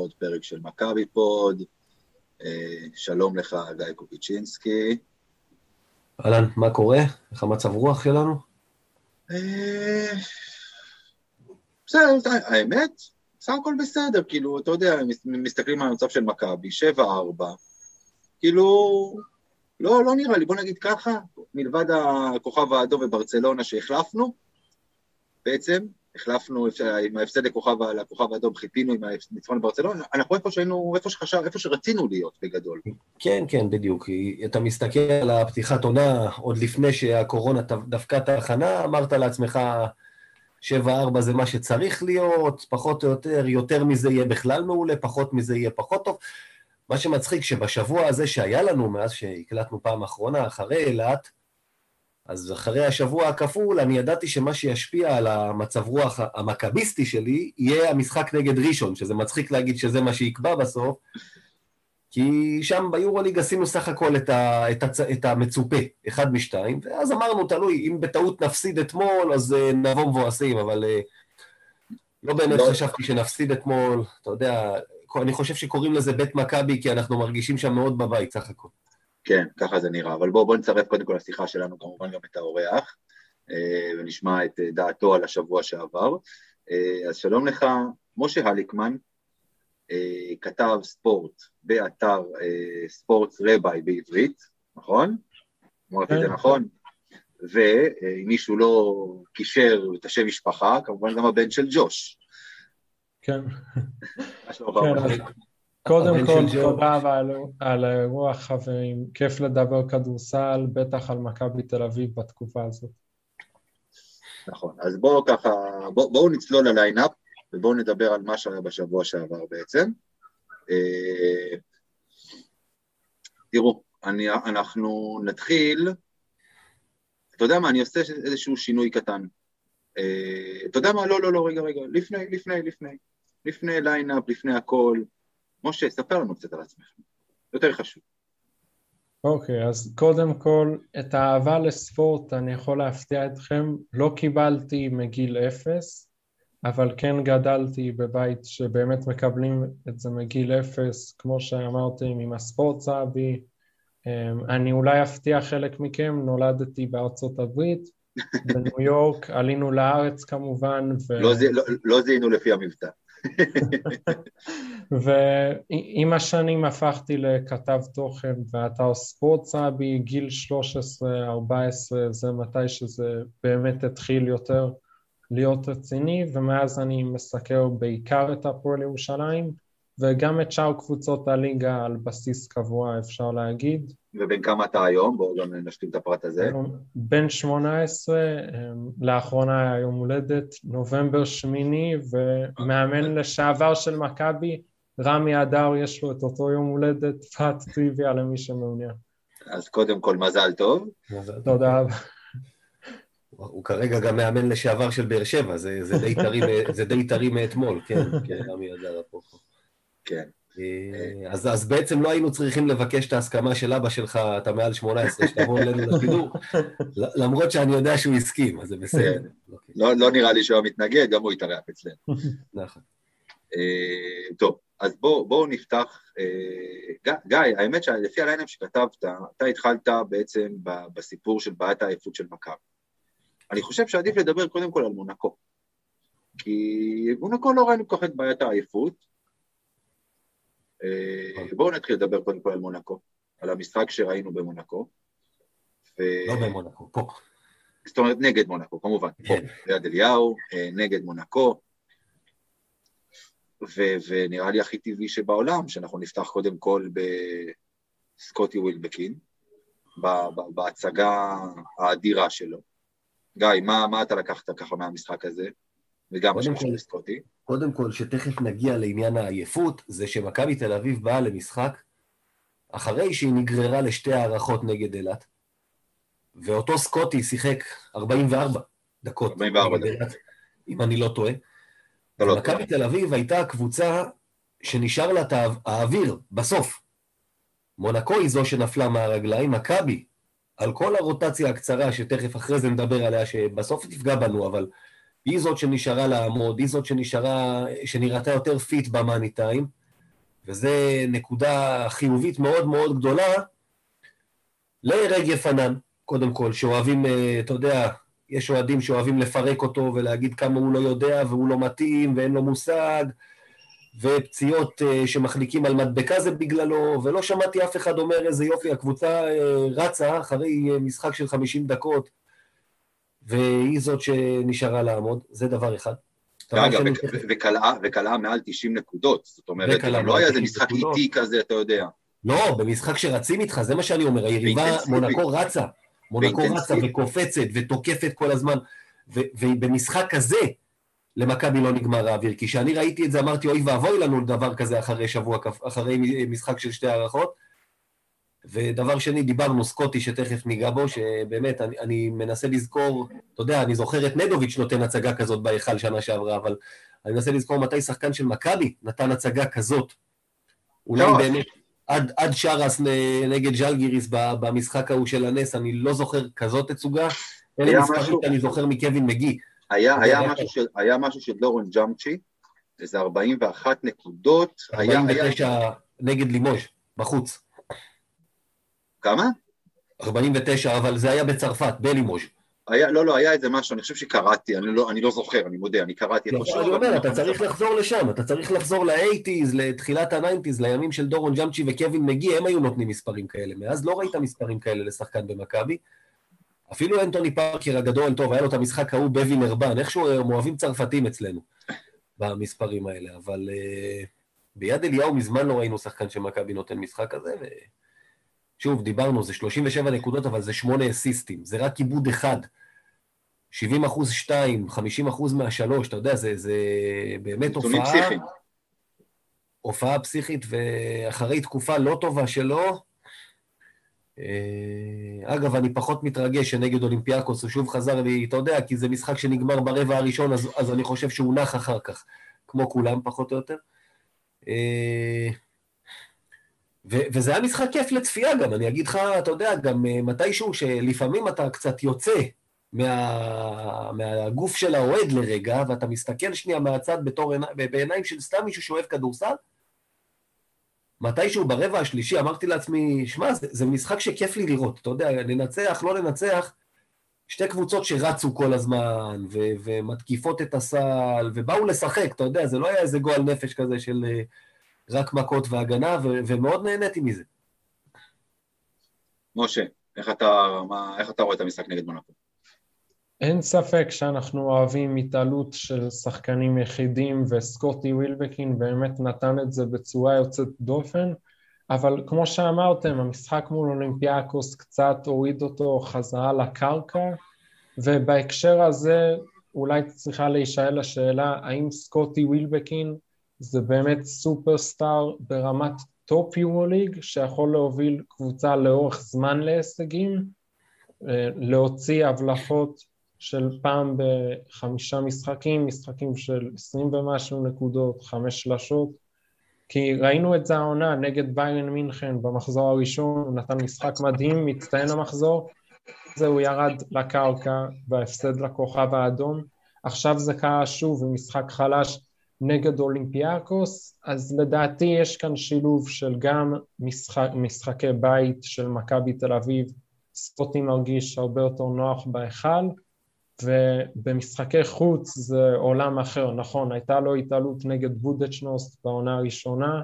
בעוד פרק של מכבי פוד. אה, שלום לך, גיא קופיצ'ינסקי. אהלן, מה קורה? איך המצב רוח שלנו? אה, בסדר, האמת, בסך הכל בסדר, כאילו, אתה יודע, מסתכלים על המצב של מכבי, 7-4, כאילו, לא, לא נראה לי, בוא נגיד ככה, מלבד הכוכב האדום וברצלונה שהחלפנו, בעצם, החלפנו עם ההפסד לכוכב, לכוכב האדום, חיפינו עם הניצחון לברצלונה, אנחנו איפה שהיינו, איפה שחשב, איפה שרצינו להיות בגדול. כן, כן, בדיוק. אתה מסתכל על הפתיחת עונה עוד לפני שהקורונה דפקה את ההכנה, אמרת לעצמך, 7-4 זה מה שצריך להיות, פחות או יותר, יותר מזה יהיה בכלל מעולה, פחות מזה יהיה פחות טוב. מה שמצחיק, שבשבוע הזה שהיה לנו, מאז שהקלטנו פעם אחרונה, אחרי אילת, אז אחרי השבוע הכפול, אני ידעתי שמה שישפיע על המצב רוח המכביסטי שלי, יהיה המשחק נגד ראשון, שזה מצחיק להגיד שזה מה שיקבע בסוף, כי שם ביורוליג עשינו סך הכל את, ה, את, הצ, את המצופה, אחד משתיים, ואז אמרנו, תלוי, אם בטעות נפסיד אתמול, אז uh, נבוא מבואסים, אבל uh, לא באמת לא. חשבתי שנפסיד אתמול, אתה יודע, אני חושב שקוראים לזה בית מכבי, כי אנחנו מרגישים שם מאוד בבית, סך הכל. כן, ככה זה נראה, אבל בואו בוא נצרף קודם כל לשיחה שלנו כמובן גם את האורח, אה, ונשמע את אה, דעתו על השבוע שעבר. אה, אז שלום לך, משה הליקמן, כתב ספורט באתר ספורט רביי בעברית, נכון? אמרתי את זה כן. נכון? ואם מישהו לא קישר את השם משפחה, כמובן גם הבן של ג'וש. כן. כן קודם כל, תודה על האירוע, חברים. כיף לדבר כדורסל, בטח על מכבי תל אביב בתקופה הזאת. נכון, אז בואו ככה, בואו בוא נצלול לליינאפ, ובואו נדבר על מה שהיה בשבוע שעבר בעצם. אה, תראו, אני, אנחנו נתחיל, אתה יודע מה, אני עושה איזשהו שינוי קטן. אה, אתה יודע מה, לא, לא, לא, רגע, רגע, לפני, לפני, לפני. לפני lineup, לפני הכל. משה, ספר לנו קצת על עצמך, יותר חשוב. אוקיי, okay, אז קודם כל, את האהבה לספורט אני יכול להפתיע אתכם, לא קיבלתי מגיל אפס, אבל כן גדלתי בבית שבאמת מקבלים את זה מגיל אפס, כמו שאמרתם, עם ה sport savvy. אמ, אני אולי אפתיע חלק מכם, נולדתי בארצות הברית, בניו יורק, עלינו לארץ כמובן. ו... לא, לא, לא זיהינו לפי המבטא. ועם השנים הפכתי לכתב תוכן באתר ספורט סאבי, גיל 13-14 זה מתי שזה באמת התחיל יותר להיות רציני, ומאז אני מסקר בעיקר את הפועל ירושלים, וגם את שאר קבוצות הליגה על בסיס קבוע אפשר להגיד. ובין כמה אתה היום? בואו גם נשלים את הפרט הזה. בן 18, אמ, לאחרונה היה יום הולדת, נובמבר שמיני, ומאמן לשעבר של מכבי, רמי אדר יש לו את אותו יום הולדת, פאט טריוויה למי שמעוניין. אז קודם כל מזל טוב. תודה רבה. הוא כרגע גם מאמן לשעבר של באר שבע, זה די טרי מאתמול, כן, כן, רמי אדר פה. כן. אה, אז, אז בעצם לא היינו צריכים לבקש את ההסכמה של אבא שלך, אתה מעל 18, שתבוא אלינו לשידור, למרות שאני יודע שהוא הסכים, אז זה בסדר. כן. לא, לא נראה לי שהוא מתנגד, גם הוא התארח אצלנו. נכון. אה, טוב, אז בואו בוא נפתח. אה, גיא, האמת שלפי הליינאפ שכתבת, אתה התחלת בעצם בסיפור של בעיית העייפות של מכבי. אני חושב שעדיף לדבר קודם כל על מונקו. כי מונקו לא ראינו כל כך את בעיית העייפות, אה, בואו נתחיל לדבר קודם כל על מונקו, על המשחק שראינו במונקו. ו... לא במונקו, פה. זאת אומרת, נגד מונקו, כמובן, פה, כן. ליד אליהו, נגד מונקו. ו- ונראה לי הכי טבעי שבעולם, שאנחנו נפתח קודם כל בסקוטי ווילבקין, בהצגה האדירה שלו. גיא, מה, מה אתה לקחת ככה מהמשחק הזה? וגם מה שקשור לסקוטי. קודם כל, שתכף נגיע לעניין העייפות, זה שמכבי תל אביב באה למשחק אחרי שהיא נגררה לשתי הארכות נגד אילת, ואותו סקוטי שיחק 44 דקות. 44 דקות. אם אני לא טועה. לא מכבי תל אביב הייתה הקבוצה שנשאר לה את האוויר בסוף. מונקו היא זו שנפלה מהרגליים, מכבי, על כל הרוטציה הקצרה, שתכף אחרי זה נדבר עליה, שבסוף תפגע בנו, אבל היא זאת שנשארה לעמוד, היא זאת שנשארה, שנראתה יותר fit ב money time, וזו נקודה חיובית מאוד מאוד גדולה לרגב פנן, קודם כל, שאוהבים, אה, אתה יודע, יש אוהדים שאוהבים לפרק אותו ולהגיד כמה הוא לא יודע והוא לא מתאים ואין לו מושג, ופציעות uh, שמחליקים על מדבקה זה בגללו, ולא שמעתי אף אחד אומר איזה יופי, הקבוצה uh, רצה אחרי uh, משחק של 50 דקות, והיא זאת שנשארה לעמוד, זה דבר אחד. ואגב, וקלעה מעל 90 נקודות, זאת אומרת, לא היה איזה משחק איטי כזה, אתה יודע. לא, במשחק שרצים איתך, זה מה שאני אומר, היריבה, מונקו רצה, מונקו רצה וקופצת ותוקפת כל הזמן, ובמשחק כזה, למכבי לא נגמר האוויר. כי כשאני ראיתי את זה אמרתי, אוי ואבוי לנו דבר כזה אחרי שבוע, אחרי משחק של שתי הערכות. ודבר שני, דיברנו, סקוטי, שתכף ניגע בו, שבאמת, אני, אני מנסה לזכור, אתה יודע, אני זוכר את נדוביץ' נותן הצגה כזאת בהיכל שנה שעברה, אבל אני מנסה לזכור מתי שחקן של מכבי נתן הצגה כזאת. אולי לא. באמת, עד, עד שרס נגד ז'לגיריס במשחק ההוא של הנס, אני לא זוכר כזאת תצוגה, אלה מספרים שאני זוכר מקווין מגי. היה, היה, משהו של, היה משהו של דורון ג'אמצ'י, איזה 41 נקודות. 49 היה... נגד לימוז', בחוץ. כמה? 49, אבל זה היה בצרפת, בלימוז'. היה, לא, לא, היה איזה משהו, אני חושב שקראתי, אני לא, אני לא זוכר, אני מודה, אני קראתי לא, אני אומר, אתה צריך לחזור לשם, אתה צריך לחזור ל-80's, לתחילת ה-90's, לימים של דורון ג'אמצ'י וקווין מגי, הם היו נותנים מספרים כאלה. מאז לא ראית מספרים כאלה לשחקן במכבי. אפילו אנטוני פארקר הגדול, טוב, היה לו את המשחק ההוא בווין ארבן, איכשהו הם אוהבים צרפתים אצלנו במספרים האלה, אבל uh, ביד אליהו מזמן לא ראינו שחקן שמכבי נותן משחק כזה, ושוב, דיברנו, זה 37 נקודות, אבל זה 8 אסיסטים, זה רק עיבוד אחד. 70 אחוז שתיים, 50 אחוז מהשלוש, אתה יודע, זה, זה באמת הופעה... פסיכיים. הופעה פסיכית, ואחרי תקופה לא טובה שלו, אה, אגב, אני פחות מתרגש שנגד אולימפיאקוס הוא שוב חזר לי, אתה יודע, כי זה משחק שנגמר ברבע הראשון, אז, אז אני חושב שהוא נח אחר כך, כמו כולם, פחות או יותר. אה, ו, וזה היה משחק כיף לצפייה גם, אני אגיד לך, אתה יודע, גם אה, מתישהו שלפעמים אתה קצת יוצא מה, מהגוף של האוהד לרגע, ואתה מסתכל שנייה מהצד בתור, בעיניים של סתם מישהו שאוהב כדורסל, מתישהו ברבע השלישי אמרתי לעצמי, שמע, זה, זה משחק שכיף לי לראות, אתה יודע, לנצח, לא לנצח, שתי קבוצות שרצו כל הזמן, ו- ומתקיפות את הסל, ובאו לשחק, אתה יודע, זה לא היה איזה גועל נפש כזה של אה, רק מכות והגנה, ו- ומאוד נהניתי מזה. משה, איך אתה, מה, איך אתה רואה את המשחק נגד מונקו? אין ספק שאנחנו אוהבים התעלות של שחקנים יחידים וסקוטי ווילבקין באמת נתן את זה בצורה יוצאת דופן אבל כמו שאמרתם המשחק מול אולימפיאקוס קצת הוריד אותו חזרה לקרקע ובהקשר הזה אולי צריכה להישאל השאלה האם סקוטי ווילבקין זה באמת superstar ברמת top יורוליג שיכול להוביל קבוצה לאורך זמן להישגים אה, להוציא הבלחות של פעם בחמישה משחקים, משחקים של עשרים ומשהו נקודות, חמש שלשות, כי ראינו את זה העונה נגד ביירן מינכן במחזור הראשון, הוא נתן משחק מדהים, מצטיין המחזור, זה הוא ירד לקרקע בהפסד לכוכב האדום, עכשיו זה קרה שוב במשחק חלש נגד אולימפיאקוס, אז לדעתי יש כאן שילוב של גם משחק, משחקי בית של מכבי תל אביב, ספוטי מרגיש הרבה יותר נוח בהיכל, ובמשחקי חוץ זה עולם אחר, נכון, הייתה לו התעלות נגד בודדשנוסט בעונה הראשונה,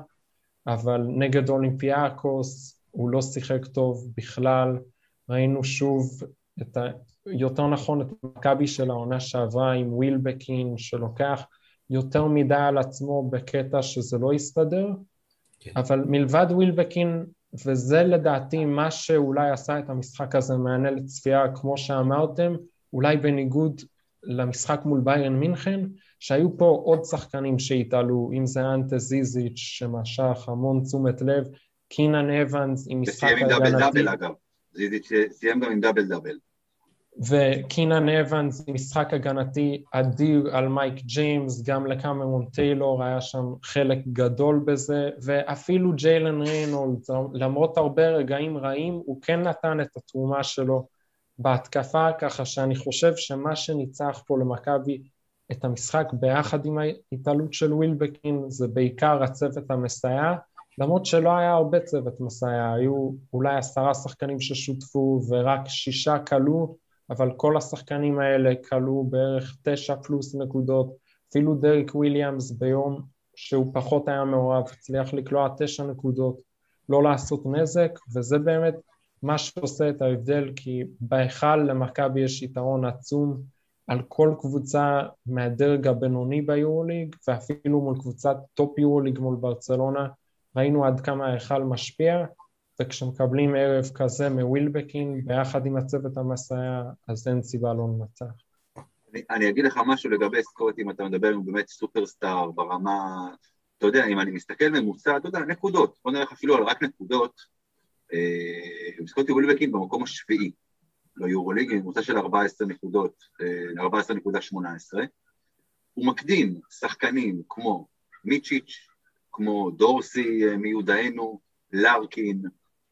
אבל נגד אולימפיאקוס הוא לא שיחק טוב בכלל, ראינו שוב את ה... יותר נכון את מכבי של העונה שעברה עם ווילבקין שלוקח יותר מדי על עצמו בקטע שזה לא יסתדר, כן. אבל מלבד ווילבקין, וזה לדעתי מה שאולי עשה את המשחק הזה מענה לצפייה, כמו שאמרתם, אולי בניגוד למשחק מול ביירן מינכן, שהיו פה עוד שחקנים שהתעלו, אם זה אנטה זיזיץ' שמשך המון תשומת לב, קינן אבנס עם משחק הגנתי. וסיים עם double double אגב, זיזיץ' סיים גם עם double double. וקינן אבנס עם משחק הגנתי אדיר על מייק ג'יימס, גם לקמרון טיילור היה שם חלק גדול בזה, ואפילו ג'יילן ריינולדס, למרות הרבה רגעים רעים, הוא כן נתן את התרומה שלו בהתקפה, ככה שאני חושב שמה שניצח פה למכבי את המשחק ביחד עם ההתעלות של ווילבקין, זה בעיקר הצוות המסייע, למרות שלא היה הרבה צוות מסייע, היו אולי עשרה שחקנים ששותפו ורק שישה קלעו, אבל כל השחקנים האלה קלעו בערך תשע פלוס נקודות, אפילו דריק וויליאמס ביום שהוא פחות היה מעורב, הצליח לקלוע תשע נקודות, לא לעשות נזק, וזה באמת מה שעושה את ההבדל, כי בהיכל למכבי יש יתרון עצום על כל קבוצה מהדרג הבינוני ביורוליג, ואפילו מול קבוצת טופ יורוליג מול ברצלונה, ראינו עד כמה ההיכל משפיע, וכשמקבלים ערב כזה מווילבקין ביחד עם הצוות המסייע, אז אין סיבה לא לנצח. אני, אני אגיד לך משהו לגבי סקוט, אם אתה מדבר עם באמת סופרסטאר ברמה, אתה יודע, אם אני מסתכל ממוצע, אתה יודע, נקודות, בוא נלך אפילו על רק נקודות, אה, סקוטי ווילבקין במקום השביעי ליורוליג, ממוצע של 14 נקודות, אה, 14.18, הוא מקדים שחקנים כמו מיצ'יץ', כמו דורסי אה, מיודענו, לארקין,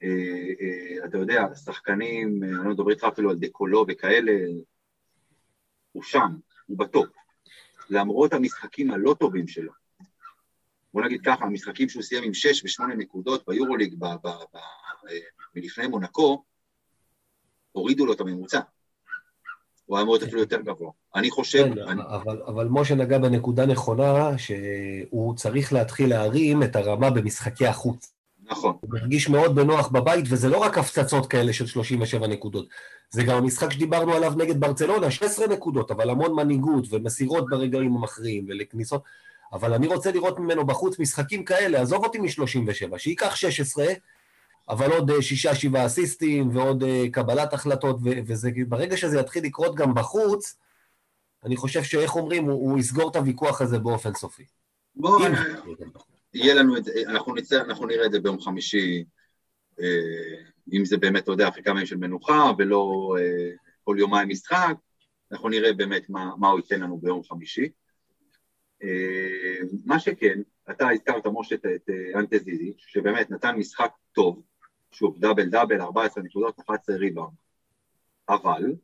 אה, אה, אתה יודע, שחקנים, אני לא מדבר איתך אפילו על דקולו וכאלה, הוא שם, הוא בטופ. למרות המשחקים הלא טובים שלו. בוא נגיד ככה, המשחקים שהוא סיים עם 6 ו-8 נקודות ביורוליג מלפני מונקו, הורידו לו את הממוצע. הוא היה להיות אפילו יותר גבוה. אני חושב... כן, אני... אבל, אבל משה נגע בנקודה נכונה, שהוא צריך להתחיל להרים את הרמה במשחקי החוץ. נכון. הוא מרגיש מאוד בנוח בבית, וזה לא רק הפצצות כאלה של 37 נקודות. זה גם המשחק שדיברנו עליו נגד ברצלונה, 16 נקודות, אבל המון מנהיגות ומסירות ברגעים המכריעים ולכניסות. אבל אני רוצה לראות ממנו בחוץ משחקים כאלה, עזוב אותי מ-37, שייקח 16, אבל עוד אה, שישה, שבעה אסיסטים ועוד אה, קבלת החלטות, וזה, ברגע שזה יתחיל לקרות גם בחוץ, אני חושב שאיך אומרים, הוא, הוא יסגור את הוויכוח הזה באופן סופי. בואו, יהיה לנו את זה, אנחנו, נצא, אנחנו נראה את זה ביום חמישי, אה, אם זה באמת, אתה יודע, אחרי כמה ימים של מנוחה ולא כל יומיים משחק, אנחנו נראה באמת מה, מה הוא ייתן לנו ביום חמישי. מה שכן, אתה הזכרת, משה, את אנטה זיזיץ', שבאמת נתן משחק טוב, שוב, דאבל דאבל, 14 נקודות, 11 ריבאונד. אבל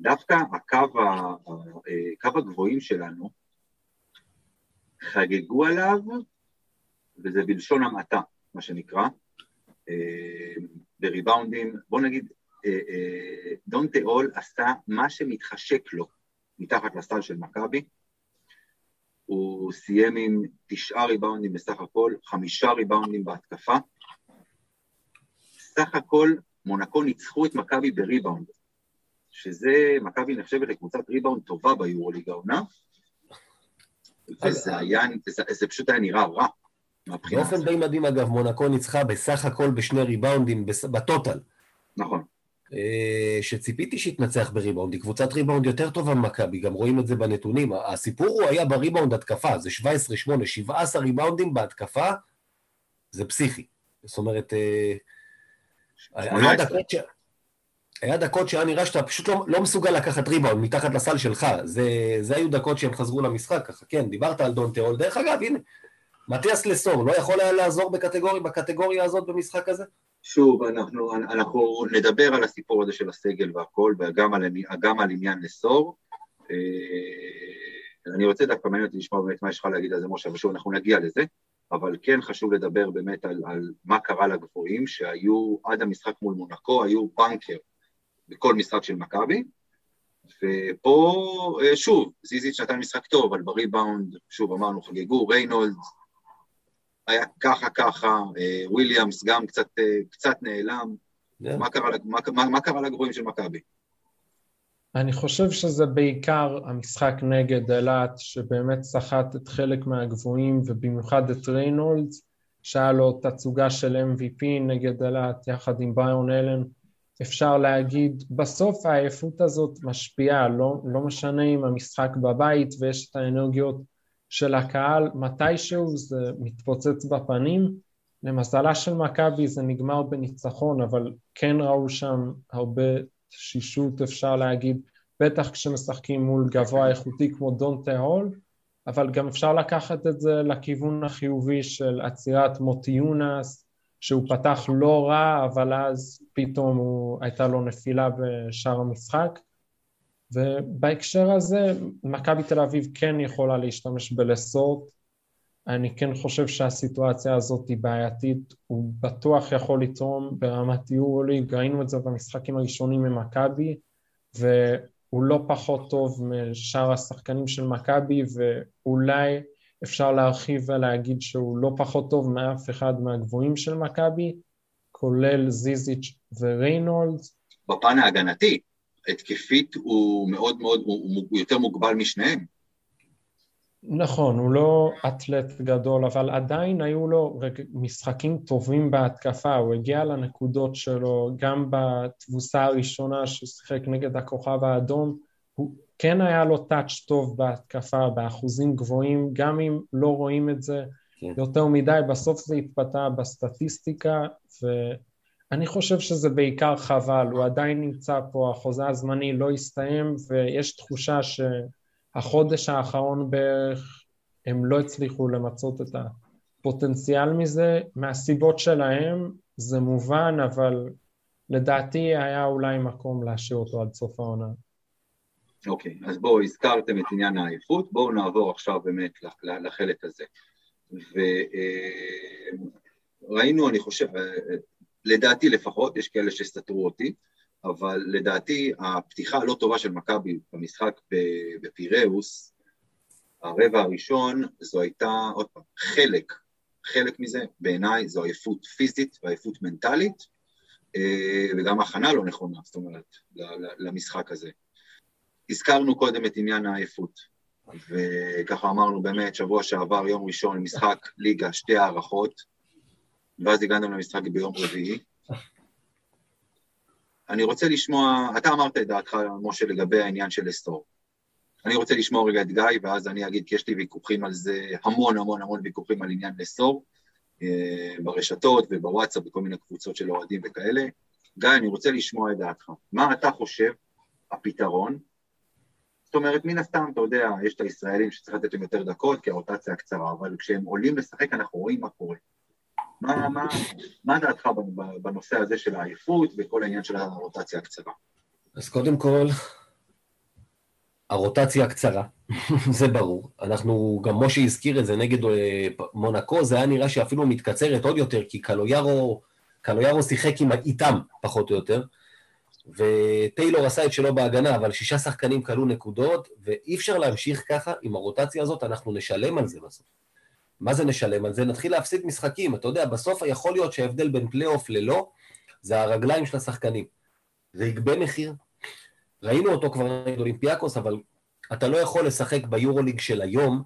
דווקא הקו, ה, קו הגבוהים שלנו חגגו עליו, וזה בלשון המעטה, מה שנקרא, אה, בריבאונדים, בוא נגיד, אה, אה, דון תיאול עשה מה שמתחשק לו מתחת לסל של מכבי, הוא סיים עם תשעה ריבאונדים בסך הכל, חמישה ריבאונדים בהתקפה, סך הכל מונקו ניצחו את מכבי בריבאונד, שזה, מכבי נחשבת לקבוצת ריבאונד טובה ביורוליג העונה, וזה היה, זה, זה פשוט היה נראה רע. באופן די מדהים אגב, מונקו ניצחה בסך הכל בשני ריבאונדים ב total. נכון. אה, שציפיתי שתנצח בריבאונד, היא קבוצת ריבאונד יותר טובה ממכבי, גם רואים את זה בנתונים. הסיפור הוא היה בריבאונד התקפה, זה 17-8, 17 ריבאונדים בהתקפה, זה פסיכי. זאת אומרת, אה, היה דקות, ש... היה דקות שהיה נראה שאתה פשוט לא, לא מסוגל לקחת ריבאונד מתחת לסל שלך. זה, זה היו דקות שהם חזרו למשחק ככה. כן, דיברת על דון תיאול. דרך אגב, הנה, מתיאס לסור לא יכול היה לעזור בקטגוריה, בקטגוריה הזאת במשחק הזה? שוב, אנחנו, אנחנו נדבר על הסיפור הזה של הסגל והכל, וגם על, גם על עניין לסור. אה, אני רוצה דווקא מעניין אותי לשמוע באמת מה יש לך להגיד על זה, משה, ושוב, אנחנו נגיע לזה. אבל כן חשוב לדבר באמת על, על מה קרה לגבוהים, שהיו עד המשחק מול מונקו, היו בנקר בכל משחק של מכבי, ופה, אה, שוב, זיזיץ' נתן משחק טוב, אבל בריבאונד, שוב אמרנו, חגגו, ריינולדס, היה ככה ככה, אה, וויליאמס גם קצת, אה, קצת נעלם, yeah. מה, קרה, מה, מה, מה קרה לגבוהים של מכבי? אני חושב שזה בעיקר המשחק נגד אילת, שבאמת סחט את חלק מהגבוהים, ובמיוחד את ריינולדס, שהיה לו תצוגה של MVP נגד אילת יחד עם ביון אלן. אפשר להגיד, בסוף העייפות הזאת משפיעה, לא, לא משנה אם המשחק בבית ויש את האנרגיות של הקהל, מתישהו זה מתפוצץ בפנים. למזלה של מכבי זה נגמר בניצחון, אבל כן ראו שם הרבה שישות אפשר להגיד, בטח כשמשחקים מול גבוה איכותי כמו דונטה הול, אבל גם אפשר לקחת את זה לכיוון החיובי של עצירת מוטי יונס, שהוא פתח לא רע, אבל אז פתאום הוא, הייתה לו נפילה בשאר המשחק. ובהקשר הזה, מכבי תל אביב כן יכולה להשתמש בלסורט. אני כן חושב שהסיטואציה הזאת היא בעייתית, הוא בטוח יכול לתרום ברמת יורוליג, ראינו את זה במשחקים הראשונים ממכבי, והוא לא פחות טוב משאר השחקנים של מכבי, ואולי אפשר להרחיב ולהגיד שהוא לא פחות טוב מאף אחד מהגבוהים של מכבי, כולל זיזיץ' וריינולדס. בפן ההגנתי, התקפית הוא מאוד מאוד, הוא יותר מוגבל משניהם. נכון, הוא לא אתלט גדול, אבל עדיין היו לו משחקים טובים בהתקפה, הוא הגיע לנקודות שלו גם בתבוסה הראשונה ששיחק נגד הכוכב האדום, הוא כן היה לו טאץ' טוב בהתקפה, באחוזים גבוהים, גם אם לא רואים את זה כן. יותר מדי, בסוף זה התפתח בסטטיסטיקה, ואני חושב שזה בעיקר חבל, הוא עדיין נמצא פה, החוזה הזמני לא הסתיים, ויש תחושה שהחודש האחרון בערך הם לא הצליחו למצות את הפוטנציאל מזה, מהסיבות שלהם זה מובן, אבל לדעתי היה אולי מקום להשאיר אותו עד סוף העונה. אוקיי, okay, אז בואו, הזכרתם את עניין העייפות, בואו נעבור עכשיו באמת לחלק הזה. וראינו, אני חושב, לדעתי לפחות, יש כאלה שסתרו אותי, אבל לדעתי הפתיחה הלא טובה של מכבי במשחק בפיראוס, הרבע הראשון, זו הייתה, עוד פעם, חלק, חלק מזה, בעיניי זו עייפות פיזית ועייפות מנטלית, אה, וגם הכנה לא נכונה, זאת אומרת, למשחק הזה. הזכרנו קודם את עניין העייפות, וככה אמרנו באמת, שבוע שעבר, יום ראשון, משחק ליגה, שתי הערכות, ואז הגענו למשחק ביום רביעי. אני רוצה לשמוע, אתה אמרת את דעתך, משה, לגבי העניין של אסטור. אני רוצה לשמוע רגע את גיא, ואז אני אגיד, כי יש לי ויכוחים על זה, המון המון המון ויכוחים על עניין לסטור, אה, ברשתות ובוואטסאפ, בכל מיני קבוצות של אוהדים וכאלה. גיא, אני רוצה לשמוע את דעתך. מה אתה חושב הפתרון זאת אומרת, מן הסתם, אתה יודע, יש את הישראלים שצריך לתת להם יותר דקות, כי הרוטציה קצרה, אבל כשהם עולים לשחק, אנחנו רואים מה קורה. מה, מה, מה דעתך בנושא הזה של העייפות וכל העניין של הרוטציה הקצרה? אז קודם כל, הרוטציה הקצרה, זה ברור. אנחנו, גם משה הזכיר את זה נגד אה, מונקו, זה היה נראה שאפילו מתקצרת עוד יותר, כי קלויארו, קלויארו שיחק עם, איתם, פחות או יותר. וטיילור עשה את שלו בהגנה, אבל שישה שחקנים קלעו נקודות, ואי אפשר להמשיך ככה עם הרוטציה הזאת, אנחנו נשלם על זה בסוף. מה זה נשלם על זה? נתחיל להפסיד משחקים. אתה יודע, בסוף יכול להיות שההבדל בין פלייאוף ללא, זה הרגליים של השחקנים. זה יגבה מחיר. ראינו אותו כבר נגד אולימפיאקוס, אבל אתה לא יכול לשחק ביורוליג של היום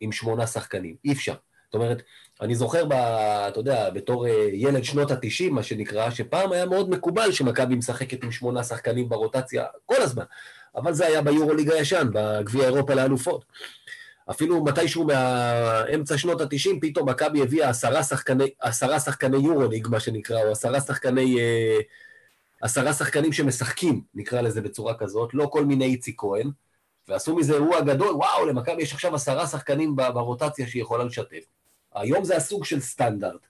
עם שמונה שחקנים. אי אפשר. זאת אומרת, אני זוכר, ב, אתה יודע, בתור אה, ילד שנות ה-90, מה שנקרא, שפעם היה מאוד מקובל שמכבי משחקת עם שמונה שחקנים ברוטציה כל הזמן, אבל זה היה ביורוליג הישן, בגביע אירופה לאלופות. אפילו מתישהו מאמצע שנות ה-90, פתאום מכבי הביאה עשרה שחקני, עשרה שחקני יורוליג, מה שנקרא, או עשרה שחקני... אה, עשרה שחקנים שמשחקים, נקרא לזה בצורה כזאת, לא כל מיני איציק כהן, ועשו מזה אירוע גדול, וואו, למכבי יש עכשיו עשרה שחקנים ברוטציה שהיא יכולה לשתף. היום זה הסוג של סטנדרט.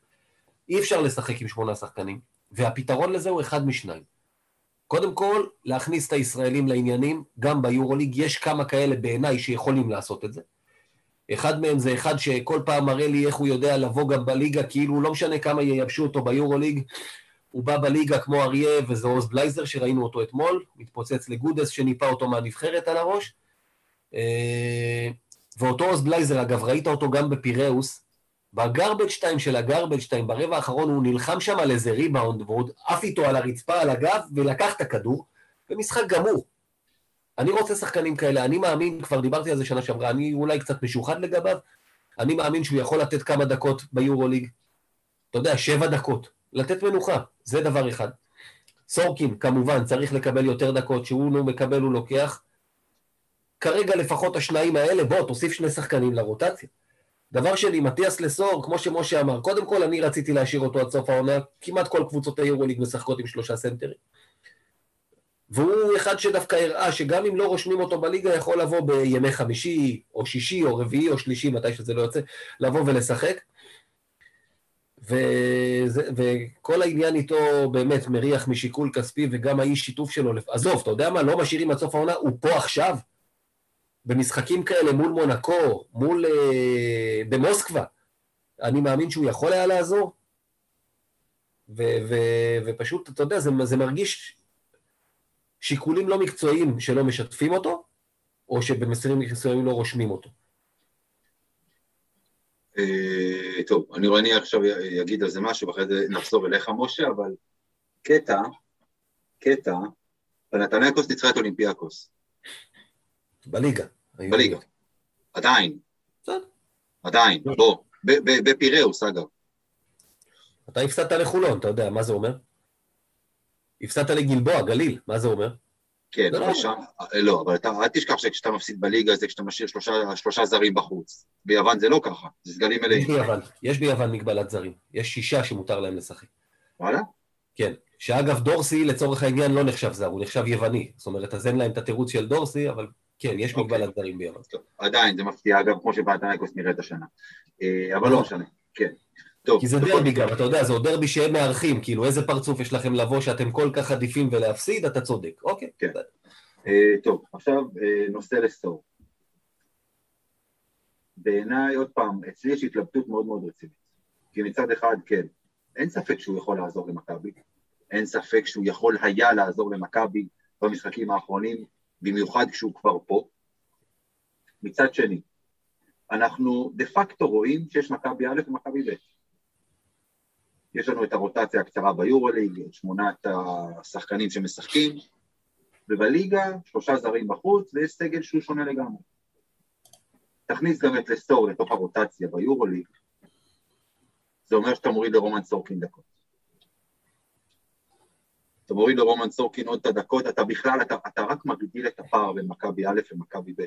אי אפשר לשחק עם שמונה שחקנים, והפתרון לזה הוא אחד משניים. קודם כל, להכניס את הישראלים לעניינים, גם ביורוליג, יש כמה כאלה בעיניי שיכולים לעשות את זה. אחד מהם זה אחד שכל פעם מראה לי איך הוא יודע לבוא גם בליגה, כאילו לא משנה כמה ייבשו אותו ביורוליג, הוא בא בליגה כמו אריה, וזה עוז בלייזר שראינו אותו אתמול, מתפוצץ לגודס שניפה אותו מהנבחרת על הראש. אה, ואותו עוז בלייזר, אגב, ראית אותו גם בפיראוס, בגרבג' 2 של הגרבג' 2, ברבע האחרון הוא נלחם שם על איזה ריבאונד, ועוד עף איתו על הרצפה, על הגב, ולקח את הכדור, ומשחק גמור. אני רוצה שחקנים כאלה, אני מאמין, כבר דיברתי על זה שנה שעברה, אני אולי קצת משוחד לגביו, אני מאמין שהוא יכול לתת כמה דקות ביורוליג. אתה יודע, שבע דקות. לתת מנוחה, זה דבר אחד. סורקין, כמובן, צריך לקבל יותר דקות, שהוא לא מקבל, הוא לוקח. כרגע לפחות השניים האלה, בוא, תוסיף שני שחקנים לרוטציה. דבר שני, מתיאס לסור, כמו שמשה אמר, קודם כל אני רציתי להשאיר אותו עד סוף העונה, כמעט כל קבוצות היורוליג משחקות עם שלושה סנטרים. והוא אחד שדווקא הראה שגם אם לא רושמים אותו בליגה, יכול לבוא בימי חמישי, או שישי, או רביעי, או שלישי, מתי שזה לא יוצא, לבוא ולשחק. וזה, וכל העניין איתו באמת מריח משיקול כספי, וגם האי שיתוף שלו, עזוב, אתה יודע מה, לא משאירים עד סוף העונה, הוא פה עכשיו. במשחקים כאלה מול מונקו, מול... אה, במוסקבה, אני מאמין שהוא יכול היה לעזור. ו- ו- ופשוט, אתה יודע, זה, זה מרגיש שיקולים לא מקצועיים שלא משתפים אותו, או שבמסרים מסוימים לא רושמים אותו. אה, טוב, אני רואה אני עכשיו אגיד על זה משהו, ואחרי זה נחזור אליך, משה, אבל קטע, קטע, פנתנקוס ניצחה את אולימפיאקוס. בליגה. בליגה. עדיין. עדיין, בוא. בפיראוס, אגב. אתה הפסדת לחולון, אתה יודע, מה זה אומר? הפסדת לגלבוע, גליל, מה זה אומר? כן, אבל שם, לא, אבל אתה, אל תשכח שכשאתה מפסיד בליגה זה כשאתה משאיר שלושה, שלושה זרים בחוץ. ביוון זה לא ככה, זה סגלים מלאים. יש ביוון, יש ביוון מגבלת זרים. יש שישה שמותר להם לשחק. וואלה? כן. שאגב, דורסי לצורך העניין לא נחשב זר, הוא נחשב יווני. זאת אומרת, אז אין להם את התירוץ של דורסי, אבל כן, יש okay. אוקיי. מגבלת זרים ביוון. עדיין, זה מפתיע, אגב, כמו שבאתנייקוס נראית השנה. אה, אבל לא משנה, כן. טוב. כי זה דרבי גם, אתה יודע, זה עוד דרבי שהם מארחים, כאילו איזה פרצוף יש לכם לבוא שאתם כל כך עדיפים ולהפסיד, אתה צודק, אוקיי. כן. אה, טוב, עכשיו אה, נושא לסטור. בעיניי, עוד פעם, אצלי יש התלבטות מאוד מאוד רצינית. כי מצד אחד, כן, אין ספק שהוא יכול לעזור למכבי, אין ספק שהוא יכול היה לעזור למכבי במשחקים האחרונים, במיוחד כשהוא כבר פה. מצד שני, אנחנו דה פקטו רואים שיש מכבי א' ומכבי ב'. יש לנו את הרוטציה הקצרה ביורוליג, את שמונת השחקנים שמשחקים, ובליגה שלושה זרים בחוץ ויש סגל שהוא שונה לגמרי. תכניס גם את לסטור לתוך הרוטציה ביורוליג, זה אומר שאתה מוריד לרומן סורקין דקות. אתה מוריד לרומן סורקין עוד את הדקות, אתה בכלל, אתה, אתה רק מגדיל את הפער בין מכבי א' ומכבי ב'.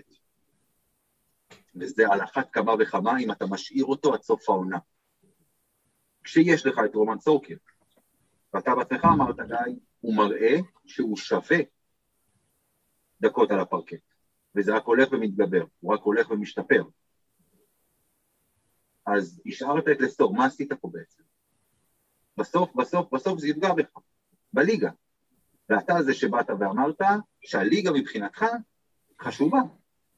וזה על אחת כמה וכמה אם אתה משאיר אותו עד סוף העונה. כשיש לך את רומן סורקין, ואתה בעצמך אמרת, די, הוא מראה שהוא שווה דקות על הפרקט, וזה רק הולך ומתגבר, הוא רק הולך ומשתפר. אז השארת את לסטור, מה עשית פה בעצם? בסוף, בסוף, בסוף זה יפגע בך, בליגה. ואתה זה שבאת ואמרת שהליגה מבחינתך חשובה.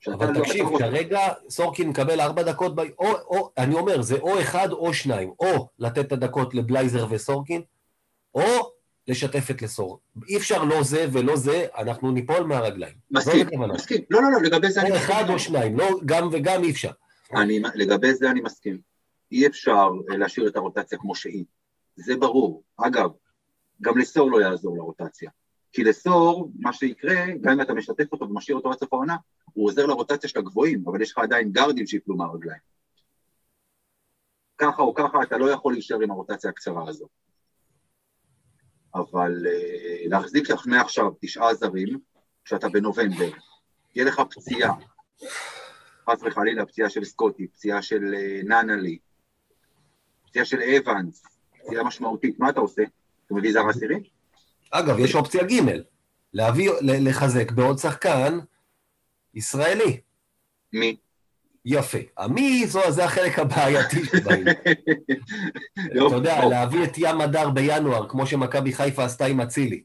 אבל לא תקשיב, כרגע סורקין מקבל ארבע דקות, ב... או, או, אני אומר, זה או אחד או שניים, או לתת את הדקות לבלייזר וסורקין, או לשתף את לסור. אי אפשר לא זה ולא זה, אנחנו ניפול מהרגליים. מסכים, מסכים. לא, לא, לא, לגבי זה אני מסכים. או אחד או שניים, לא, גם וגם אי אפשר. אני, לגבי זה אני מסכים. אי אפשר אה, להשאיר את הרוטציה כמו שהיא. זה ברור. אגב, גם לסור לא יעזור לרוטציה. כי לסור, מה שיקרה, גם אם אתה משתף אותו ומשאיר אותו עד סוף העונה, הוא עוזר לרוטציה של הגבוהים, אבל יש לך עדיין גרדים שיפלו מהרגליים. ככה או ככה אתה לא יכול להישאר עם הרוטציה הקצרה הזו. אבל uh, להחזיק לך מעכשיו תשעה זרים, כשאתה בנובמבר, יהיה לך פציעה, חס וחלילה פציעה של סקוטי, פציעה של uh, ננלי, פציעה של אבנס, פציעה משמעותית, מה אתה עושה? אתה מביא זר עשירי? אגב, יש אופציה ג', להביא, לחזק בעוד שחקן ישראלי. מי? יפה. המי, זה החלק הבעייתי שבאים. אתה יודע, להביא את ים הדר בינואר, כמו שמכבי חיפה עשתה עם אצילי.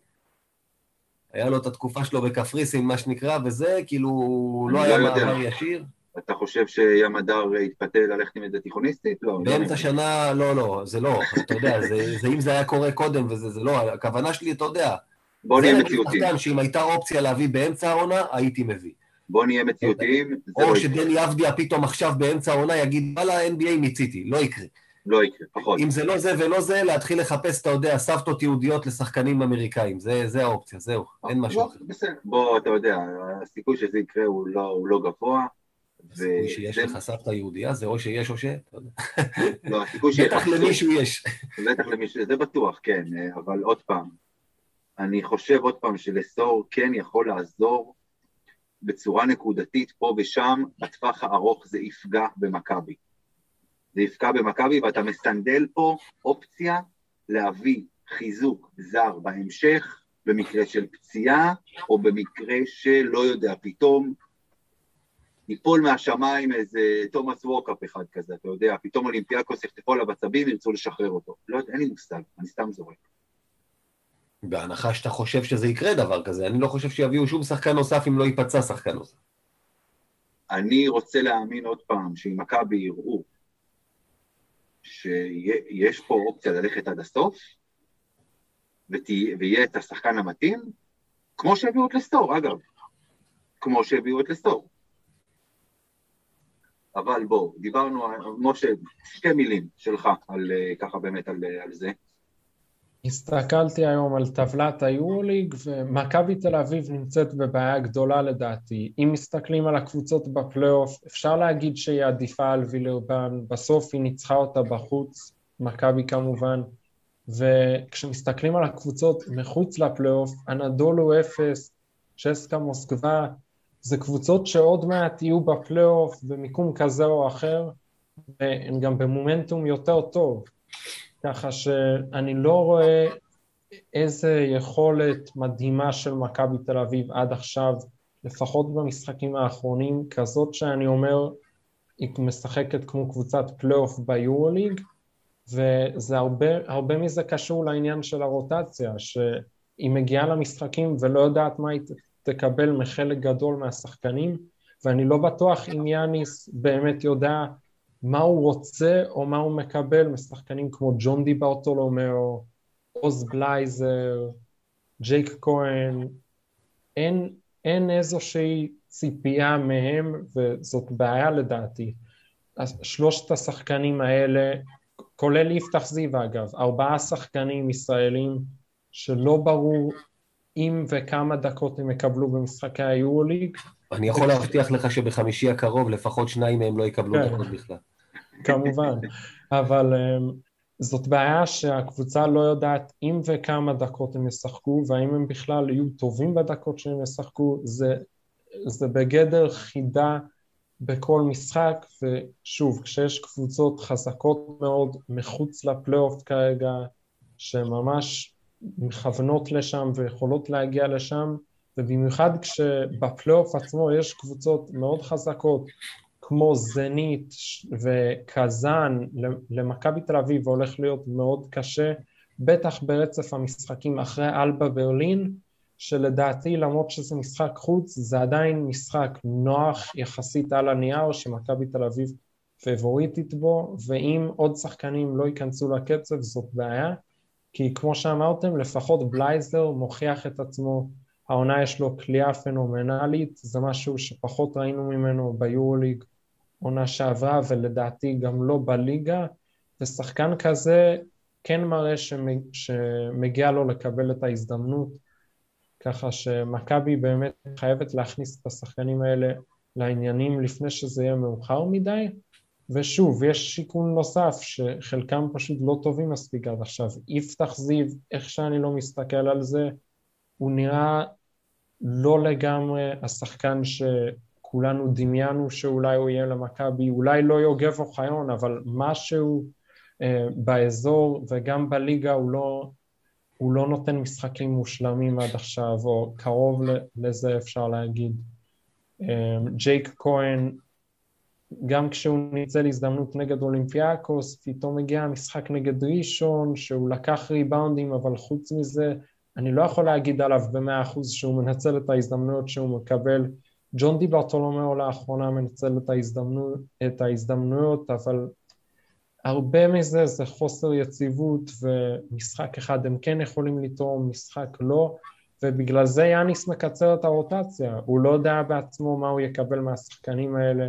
היה לו את התקופה שלו בקפריסין, מה שנקרא, וזה, כאילו, לא היה לא מעבר ישיר. אתה חושב שים הדר יתפתה ללכת עם איזה תיכוניסטית? לא. באמצע שנה, לא, לא, זה לא, אתה יודע, זה, זה אם זה היה קורה קודם וזה, זה לא, הכוונה שלי, אתה יודע. בוא נהיה מציאותיים. זה שאם הייתה אופציה להביא באמצע העונה, הייתי מביא. בוא נהיה מציאותיים. או לא שדני אבדיה פתאום עכשיו באמצע העונה יגיד, וואלה, NBA מיציתי, לא יקרה. לא יקרה, פחות. אם זה לא זה ולא זה, להתחיל לחפש, אתה יודע, סבתות יהודיות לשחקנים אמריקאים. זה, זה האופציה, זהו, אין משהו אחר. בסדר, בוא, אתה יודע, הסיכוי שזה יקרה הוא לא, הוא לא גבוה. הסיכוי שיש לך סבתא יהודייה זה או שיש או ש... לא, הסיכוי שיש... בטח למישהו יש. בטח למישהו, זה בטוח, כן, אבל עוד פעם, אני חושב עוד פעם שלסור כן יכול לעזור בצורה נקודתית פה ושם, בטווח הארוך זה יפגע במכבי. זה יפגע במכבי ואתה מסנדל פה אופציה להביא חיזוק זר בהמשך, במקרה של פציעה, או במקרה של, לא יודע, פתאום ייפול מהשמיים איזה תומאס וורקאפ אחד כזה, אתה יודע, פתאום אולימפיאקוס יחטפו עליו עצבים, ירצו לשחרר אותו. לא יודע, אין לי מושג, אני סתם זורק. בהנחה שאתה חושב שזה יקרה דבר כזה, אני לא חושב שיביאו שום שחקן נוסף אם לא ייפצע שחקן נוסף. אני רוצה להאמין עוד פעם, שאם מכבי יראו שיש פה אופציה ללכת עד הסוף, ותהיה, ויהיה את השחקן המתאים, כמו שהביאו את לסטור, אגב. כמו שהביאו את לסטור. אבל בואו, דיברנו, משה, שתי מילים שלך על ככה באמת על, על זה. הסתכלתי היום על טבלת היורוליג ומכבי תל אביב נמצאת בבעיה גדולה לדעתי. אם מסתכלים על הקבוצות בפלייאוף, אפשר להגיד שהיא עדיפה על וילרבן, בסוף היא ניצחה אותה בחוץ, מכבי כמובן, וכשמסתכלים על הקבוצות מחוץ לפלייאוף, אנדולו אפס, צ'סקה מוסקבה, זה קבוצות שעוד מעט יהיו בפלייאוף במיקום כזה או אחר, והן גם במומנטום יותר טוב. ככה שאני לא רואה איזה יכולת מדהימה של מכבי תל אביב עד עכשיו, לפחות במשחקים האחרונים, כזאת שאני אומר, היא משחקת כמו קבוצת פלייאוף ביורוליג, וזה הרבה, הרבה מזה קשור לעניין של הרוטציה, שהיא מגיעה למשחקים ולא יודעת מה היא תקבל מחלק גדול מהשחקנים, ואני לא בטוח אם יאניס באמת יודע מה הוא רוצה או מה הוא מקבל משחקנים כמו ג'ון די ברטולומיאו, עוז בלייזר, ג'ייק כהן, אין, אין איזושהי ציפייה מהם וזאת בעיה לדעתי. שלושת השחקנים האלה, כולל יפתח זיו אגב, ארבעה שחקנים ישראלים שלא ברור אם וכמה דקות הם יקבלו במשחקי היורוליג, אני יכול להבטיח לך שבחמישי הקרוב לפחות שניים מהם לא יקבלו כן. דקות בכלל. כמובן, אבל um, זאת בעיה שהקבוצה לא יודעת אם וכמה דקות הם ישחקו, והאם הם בכלל יהיו טובים בדקות שהם ישחקו, זה, זה בגדר חידה בכל משחק, ושוב, כשיש קבוצות חזקות מאוד מחוץ לפלייאוף כרגע, שממש מכוונות לשם ויכולות להגיע לשם, ובמיוחד כשבפלייאוף עצמו יש קבוצות מאוד חזקות כמו זנית וקזאן למכבי תל אביב הולך להיות מאוד קשה, בטח ברצף המשחקים אחרי אלבה ברלין, שלדעתי למרות שזה משחק חוץ זה עדיין משחק נוח יחסית על הנייר שמכבי תל אביב פבוריטית בו, ואם עוד שחקנים לא ייכנסו לקצב זאת בעיה, כי כמו שאמרתם לפחות בלייזר מוכיח את עצמו. העונה יש לו כליאה פנומנלית, זה משהו שפחות ראינו ממנו ביורוליג עונה שעברה ולדעתי גם לא בליגה, ושחקן כזה כן מראה שמגיע לו לקבל את ההזדמנות, ככה שמכבי באמת חייבת להכניס את השחקנים האלה לעניינים לפני שזה יהיה מאוחר מדי, ושוב, יש שיקול נוסף שחלקם פשוט לא טובים מספיק עד עכשיו. יפתח זיו, איך שאני לא מסתכל על זה, הוא נראה לא לגמרי השחקן שכולנו דמיינו שאולי הוא יהיה למכבי, אולי לא יוגב אוחיון, אבל משהו אה, באזור וגם בליגה הוא לא, הוא לא נותן משחקים מושלמים עד עכשיו, או קרוב לזה אפשר להגיד. אה, ג'ייק כהן, גם כשהוא ניצל הזדמנות נגד אולימפיאקוס, פתאום הגיע המשחק נגד ראשון, שהוא לקח ריבאונדים, אבל חוץ מזה אני לא יכול להגיד עליו במאה אחוז שהוא מנצל את ההזדמנויות שהוא מקבל. ג'ון די ברטולומיאו לאחרונה מנצל את, ההזדמנו, את ההזדמנויות, אבל הרבה מזה זה חוסר יציבות ומשחק אחד הם כן יכולים לתרום, משחק לא, ובגלל זה יאניס מקצר את הרוטציה, הוא לא יודע בעצמו מה הוא יקבל מהשחקנים האלה,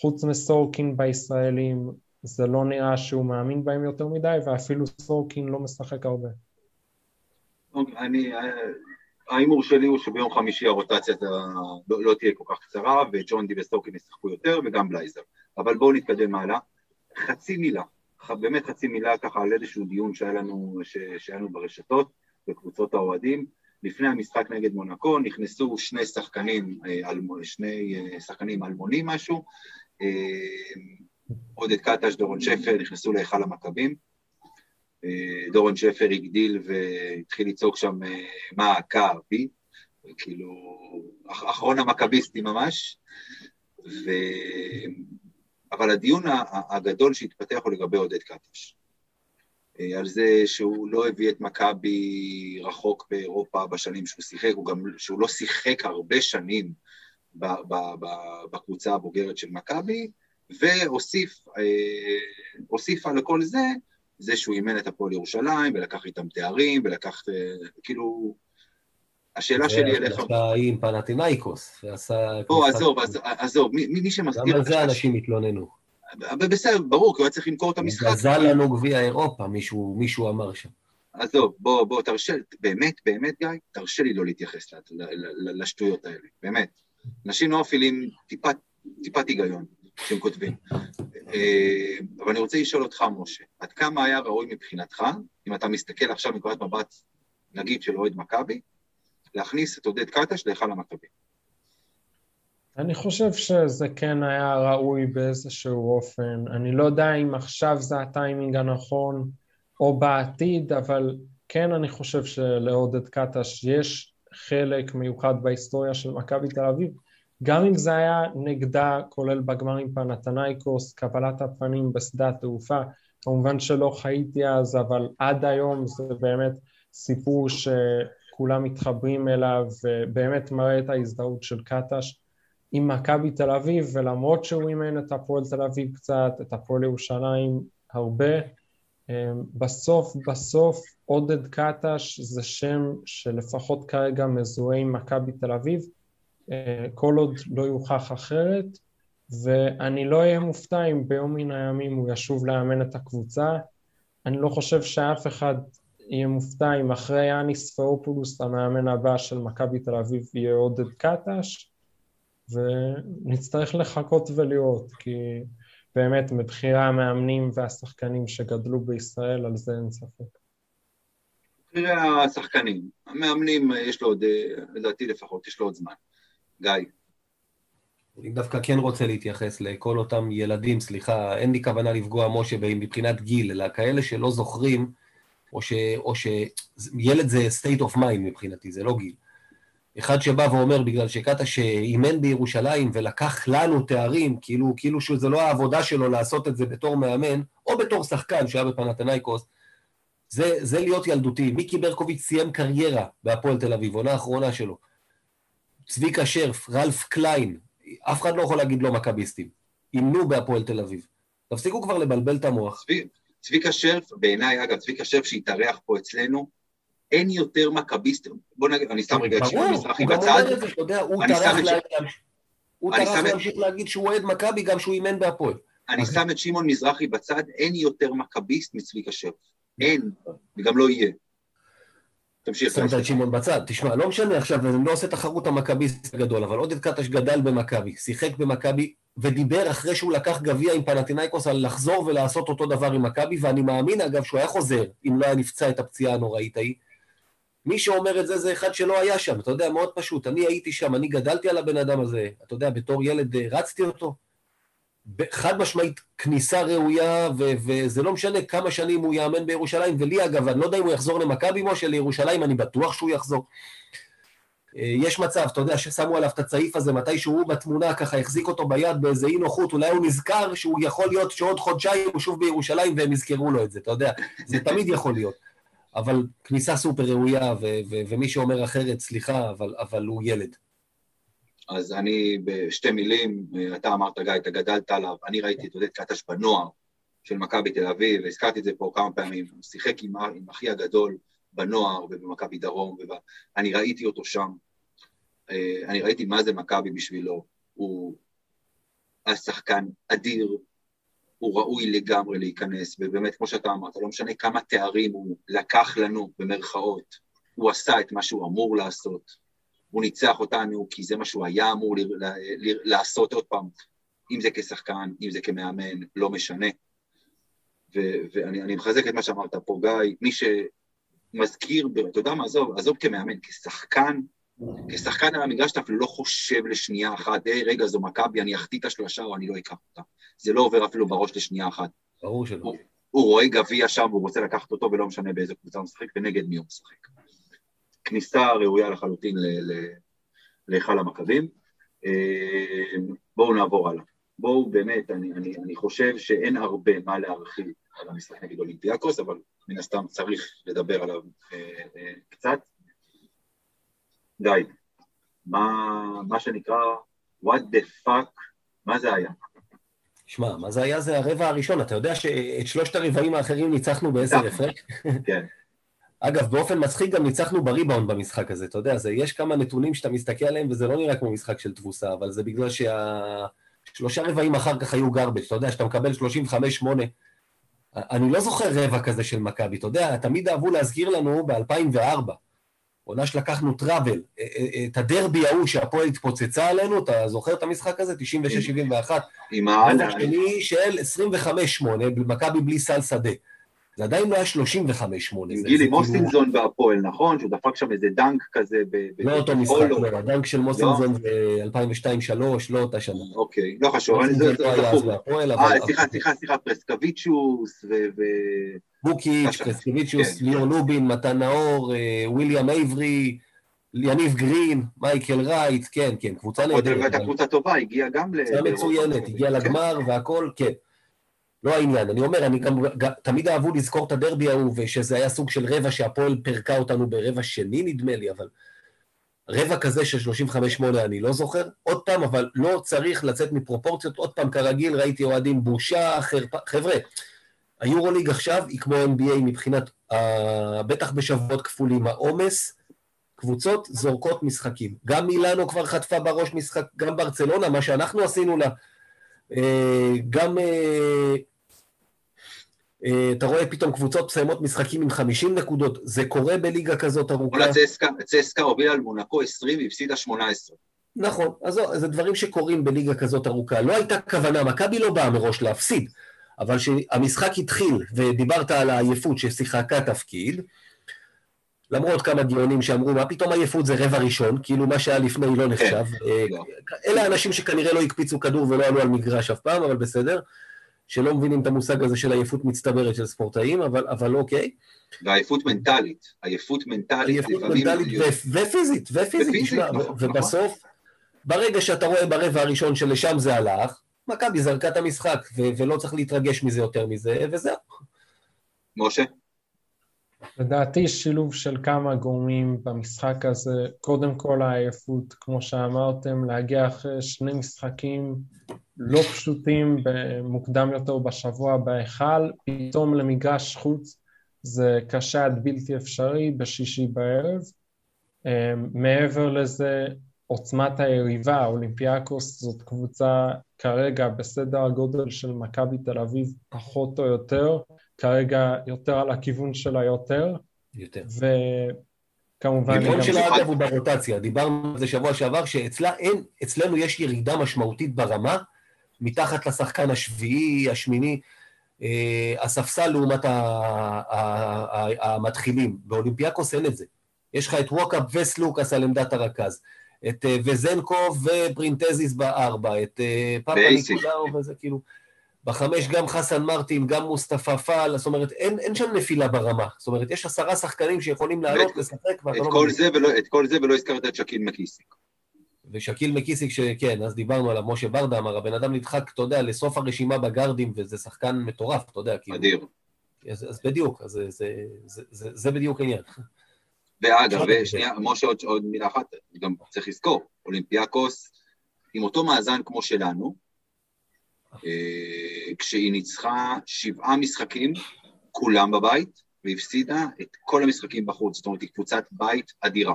חוץ מסורקין בישראלים, זה לא נראה שהוא מאמין בהם יותר מדי, ואפילו סורקין לא משחק הרבה. אני, ההימור שלי הוא שביום חמישי הרוטציה לא, לא תהיה כל כך קצרה, וג'ון די וסורקין ישחקו יותר, וגם בלייזר. אבל בואו נתקדם הלאה. חצי מילה, באמת חצי מילה ככה על איזשהו דיון שהיה לנו, שהיה לנו ברשתות, בקבוצות האוהדים. לפני המשחק נגד מונקו נכנסו שני שחקנים, אה, שני אה, שחקנים אלמונים משהו, עודד קטש, דורון שפר, נכנסו להיכל המכבים. דורון שפר הגדיל והתחיל לצעוק שם מה מכבי, כאילו, אחרון המכביסטים ממש, ו... אבל הדיון הגדול שהתפתח הוא לגבי עודד קטש. אה, על זה שהוא לא הביא את מכבי רחוק באירופה בשנים שהוא שיחק, הוא גם, שהוא לא שיחק הרבה שנים בקבוצה הבוגרת של מכבי, והוסיף אה, על כל זה, זה שהוא אימן את הפועל ירושלים, ולקח איתם תארים, ולקח, אה, כאילו, השאלה שלי אליך... ועשה עם פנטינאיקוס, ועשה... או, עזוב, עזוב, מי שמזכיר... גם על זה אנשים התלוננו. בסדר, ברור, כי הוא היה צריך למכור את המשחק. גזל לנו גביע אירופה, מישהו אמר שם. עזוב, בוא, בוא, תרשה, באמת, באמת, גיא, תרשה לי לא להתייחס לשטויות האלה, באמת. אנשים לא מפעילים טיפת, טיפת היגיון כשהם כותבים. אה, אבל אני רוצה לשאול אותך, משה, עד כמה היה ראוי מבחינתך, אם אתה מסתכל עכשיו מנקודת מבט, נגיד, של אוהד מכבי, להכניס את עודד קטש להיכל המכבי? אני חושב שזה כן היה ראוי באיזשהו אופן. אני לא יודע אם עכשיו זה הטיימינג הנכון או בעתיד, אבל כן אני חושב שלעודד קטש יש חלק מיוחד בהיסטוריה של מכבי תל אביב, גם אם זה היה נגדה, כולל בגמר עם פנתנייקוס, קבלת הפנים בשדה התעופה, כמובן שלא חייתי אז, אבל עד היום זה באמת סיפור שכולם מתחברים אליו, ובאמת מראה את ההזדהות של קטש. עם מכבי תל אביב, ולמרות שהוא אימן את הפועל תל אביב קצת, את הפועל ירושלים הרבה, בסוף בסוף עודד קטש זה שם שלפחות כרגע מזוהה עם מכבי תל אביב, אה, כל עוד לא יוכח אחרת, ואני לא אהיה מופתע אם ביום מן הימים הוא ישוב לאמן את הקבוצה. אני לא חושב שאף אחד יהיה מופתע אם אחרי יאניס פאופולוס המאמן הבא של מכבי תל אביב יהיה עודד קטש. ונצטרך לחכות ולראות, כי באמת מבחירי המאמנים והשחקנים שגדלו בישראל, על זה אין ספק. מבחירי השחקנים, המאמנים, יש לו עוד, לדעתי לפחות, יש לו עוד זמן. גיא. אני דווקא כן רוצה להתייחס לכל אותם ילדים, סליחה, אין לי כוונה לפגוע, משה, מבחינת גיל, אלא כאלה שלא זוכרים, או ש... או ש... ילד זה state of mind מבחינתי, זה לא גיל. אחד שבא ואומר, בגלל שקטש שאימן בירושלים ולקח לנו תארים, כאילו, כאילו שזה לא העבודה שלו לעשות את זה בתור מאמן, או בתור שחקן שהיה בפנתנייקוס, זה, זה להיות ילדותי. מיקי ברקוביץ' סיים קריירה בהפועל תל אביב, עונה האחרונה שלו. צביקה שרף, רלף קליין, אף אחד לא יכול להגיד לא מכביסטים. אימנו בהפועל תל אביב. תפסיקו כבר לבלבל את המוח. צביקה שרף, בעיניי, אגב, צביקה שרף שהתארח פה אצלנו, אין יותר מכביסט, בוא נגיד, אני שם רגע את שמעון מזרחי בצד. ברור, הוא גם אומר את זה, אתה יודע, הוא טרח להמשיך להגיד שהוא אוהד מכבי גם שהוא אימן בהפועל. אני שם את שמעון מזרחי בצד, אין יותר מכביסט מצביקה שרף. אין, וגם לא יהיה. תמשיך. שמת את שמעון בצד, תשמע, לא משנה עכשיו, אני לא עושה תחרות המכביסט הגדול, אבל עודד קטש גדל במכבי, שיחק במכבי, ודיבר אחרי שהוא לקח גביע עם פנטינאיקוס על לחזור ולעשות אותו דבר עם מכבי, ואני מאמין אגב שהוא היה חוזר, אם לא היה נפצע את הפציעה הנוראית ההיא. מי שאומר את זה זה אחד שלא היה שם, אתה יודע, מאוד פשוט. אני הייתי שם, אני גדלתי על הבן אדם הזה, אתה יודע, בתור ילד אה, רצתי אותו. חד משמעית כניסה ראויה, ו- וזה לא משנה כמה שנים הוא יאמן בירושלים, ולי אגב, אני לא יודע אם הוא יחזור למכבי משה, לירושלים, אני בטוח שהוא יחזור. אה, יש מצב, אתה יודע, ששמו עליו את הצעיף הזה, מתי שהוא בתמונה ככה החזיק אותו ביד באיזה אי נוחות, אולי הוא נזכר שהוא יכול להיות שעוד חודשיים הוא שוב בירושלים והם יזכרו לו את זה, אתה יודע, זה תמיד יכול להיות. אבל כניסה סופר ראויה, ו- ו- ומי שאומר אחרת, סליחה, אבל, אבל הוא ילד. אז אני בשתי מילים, אתה אמרת, גיא, אתה גדלת עליו, אני ראיתי את עודד קטש בנוער של מכבי תל אביב, והזכרתי את זה פה כמה פעמים, הוא שיחק עם, עם אחי הגדול בנוער ובמכבי דרום, ואני ראיתי אותו שם, אה, אני ראיתי מה זה מכבי בשבילו, הוא היה שחקן אדיר, הוא ראוי לגמרי להיכנס, ובאמת, כמו שאתה אמרת, לא משנה כמה תארים הוא לקח לנו, במרכאות, הוא עשה את מה שהוא אמור לעשות, הוא ניצח אותנו כי זה מה שהוא היה אמור ל- ל- ל- לעשות עוד פעם, אם זה כשחקן, אם זה כמאמן, לא משנה. ו- ואני מחזק את מה שאמרת פה, גיא, מי שמזכיר, אתה יודע מה, עזוב, עזוב כמאמן, כשחקן, כשחקן על המגרש אתה אפילו לא חושב לשנייה אחת, היי, רגע, זו מכבי, אני אחטיא את השלושה או אני לא אקח אותה. זה לא עובר אפילו בראש לשנייה אחת. ברור שלא. הוא, הוא רואה גביע שם והוא רוצה לקחת אותו ולא משנה באיזה קבוצה הוא משחק ונגד מי הוא משחק. כניסה ראויה לחלוטין להיכל המכבים. אה, בואו נעבור הלאה. בואו באמת, אני, אני, אני חושב שאין הרבה מה להרחיב על המשחק נגד אולימפיאקוס, אבל מן הסתם צריך לדבר עליו אה, אה, קצת. גיא, מה, מה שנקרא, what the fuck, מה זה היה? שמע, מה זה היה? זה הרבע הראשון. אתה יודע שאת שלושת הרבעים האחרים ניצחנו בעשר הפרש? כן. אגב, באופן מצחיק גם ניצחנו בריבאונד במשחק הזה, אתה יודע, זה, יש כמה נתונים שאתה מסתכל עליהם וזה לא נראה כמו משחק של תבוסה, אבל זה בגלל שהשלושה רבעים אחר כך היו גרבג', אתה יודע, שאתה מקבל 35-8. אני לא זוכר רבע כזה של מכבי, אתה יודע, תמיד אהבו להזכיר לנו ב-2004, עונה שלקחנו טראבל, אה, אה, אה, את הדרבי ההוא שהפועל התפוצצה עלינו, אתה זוכר את המשחק הזה? 96-71. עם העל... השני של 25-8, מכבי בלי סל שדה. זה עדיין לא היה 35-8. עם גילי מוסינזון והפועל, נכון? שהוא דפק שם איזה דנק כזה ב... לא אותו משחק, לא, הדנק של מוסינזון זה 2002-2003, לא אותה שנה. אוקיי, לא חשוב, אני זה זכור. אה, סליחה, סליחה, סליחה, פרסקוויצ'וס ו... בוקיץ', פרסקוויצ'וס, ליאור לובין, מתן נאור, וויליאם אייברי, יניב גרין, מייקל רייט, כן, כן, קבוצה נהדרת. הייתה קבוצה טובה, הגיעה גם ל... קבוצה מצוינת, הגיעה לגמר והכל, כן. לא העניין. אני אומר, אני גם, גם תמיד אהבו לזכור את הדרבי ההוא, ושזה היה סוג של רבע שהפועל פירקה אותנו ברבע שני, נדמה לי, אבל רבע כזה של 35-8 אני לא זוכר. עוד פעם, אבל לא צריך לצאת מפרופורציות. עוד פעם, כרגיל, ראיתי אוהדים בושה, חרפה. חבר'ה, היורוליג עכשיו היא כמו NBA מבחינת, uh, בטח בשבועות כפולים, העומס, קבוצות זורקות משחקים. גם מילאנו כבר חטפה בראש משחק, גם ברצלונה, מה שאנחנו עשינו לה. Uh, גם... Uh, אה, אתה רואה פתאום קבוצות מסיימות משחקים עם 50 נקודות, זה קורה בליגה כזאת ארוכה. כל הצסקה הובילה על מונקו 20 והפסידה 18. נכון, אז זה דברים שקורים בליגה כזאת ארוכה. לא הייתה כוונה, מכבי לא באה מראש להפסיד, אבל כשהמשחק התחיל ודיברת על העייפות ששיחקה תפקיד, למרות כמה דיונים שאמרו, מה פתאום עייפות זה רבע ראשון, כאילו מה שהיה לפני לא נחשב. כן, אה, לא. אלה האנשים שכנראה לא הקפיצו כדור ולא עלו על מגרש אף פעם, אבל בסדר. שלא מבינים את המושג הזה של עייפות מצטברת של ספורטאים, אבל, אבל אוקיי. ועייפות מנטלית, עייפות מנטלית. עייפות מנטלית ו- ופיזית, ופיזית, תשמע, נכון, ובסוף, נכון. ברגע שאתה רואה ברבע הראשון שלשם זה הלך, מכבי זרקה את המשחק, ו- ולא צריך להתרגש מזה יותר מזה, וזהו. משה? לדעתי שילוב של כמה גורמים במשחק הזה, קודם כל העייפות, כמו שאמרתם, להגיע אחרי שני משחקים לא פשוטים מוקדם יותר בשבוע בהיכל, פתאום למגרש חוץ זה קשה עד בלתי אפשרי בשישי בערב. אמ, מעבר לזה, עוצמת היריבה, אולימפיאקוס זאת קבוצה כרגע בסדר הגודל של מכבי תל אביב פחות או יותר, כרגע יותר על הכיוון שלה יותר. יותר. וכמובן... הכיוון שלה אגב הוא ברוטציה, דיברנו על זה שבוע שעבר, שאצלה אין, אצלנו יש ירידה משמעותית ברמה, מתחת לשחקן השביעי, השמיני, אה, הספסל לעומת המתחילים. באולימפיאקוס אין את זה. יש לך את ווקאפ וסלוקאס על עמדת הרכז, את אה, וזנקוב ופרינטזיס בארבע, את אה, פפאניקולאו וזה כאילו... בחמש גם חסן מרטין, גם מוסטפא פאל, זאת אומרת, אין, אין שם נפילה ברמה. זאת אומרת, יש עשרה שחקנים שיכולים לעלות, לשחק, ואתה לא... כל זה ולא, את כל זה ולא הזכרת את שקיל מקיסיק. ושקיל מקיסיק, שכן, אז דיברנו עליו, משה ברדה אמר, הבן אדם נדחק, אתה יודע, לסוף הרשימה בגארדים, וזה שחקן מטורף, אתה יודע, כאילו. אדיר. אז, אז בדיוק, אז זה, זה, זה, זה, זה בדיוק העניין. ואגב, ושנייה, משה, עוד, עוד מילה אחת, גם צריך לזכור, אולימפיאקוס, עם אותו מאזן כמו שלנו, אה, כשהיא ניצחה שבעה משחקים, כולם בבית, והפסידה את כל המשחקים בחוץ, זאת אומרת, היא קבוצת בית אדירה.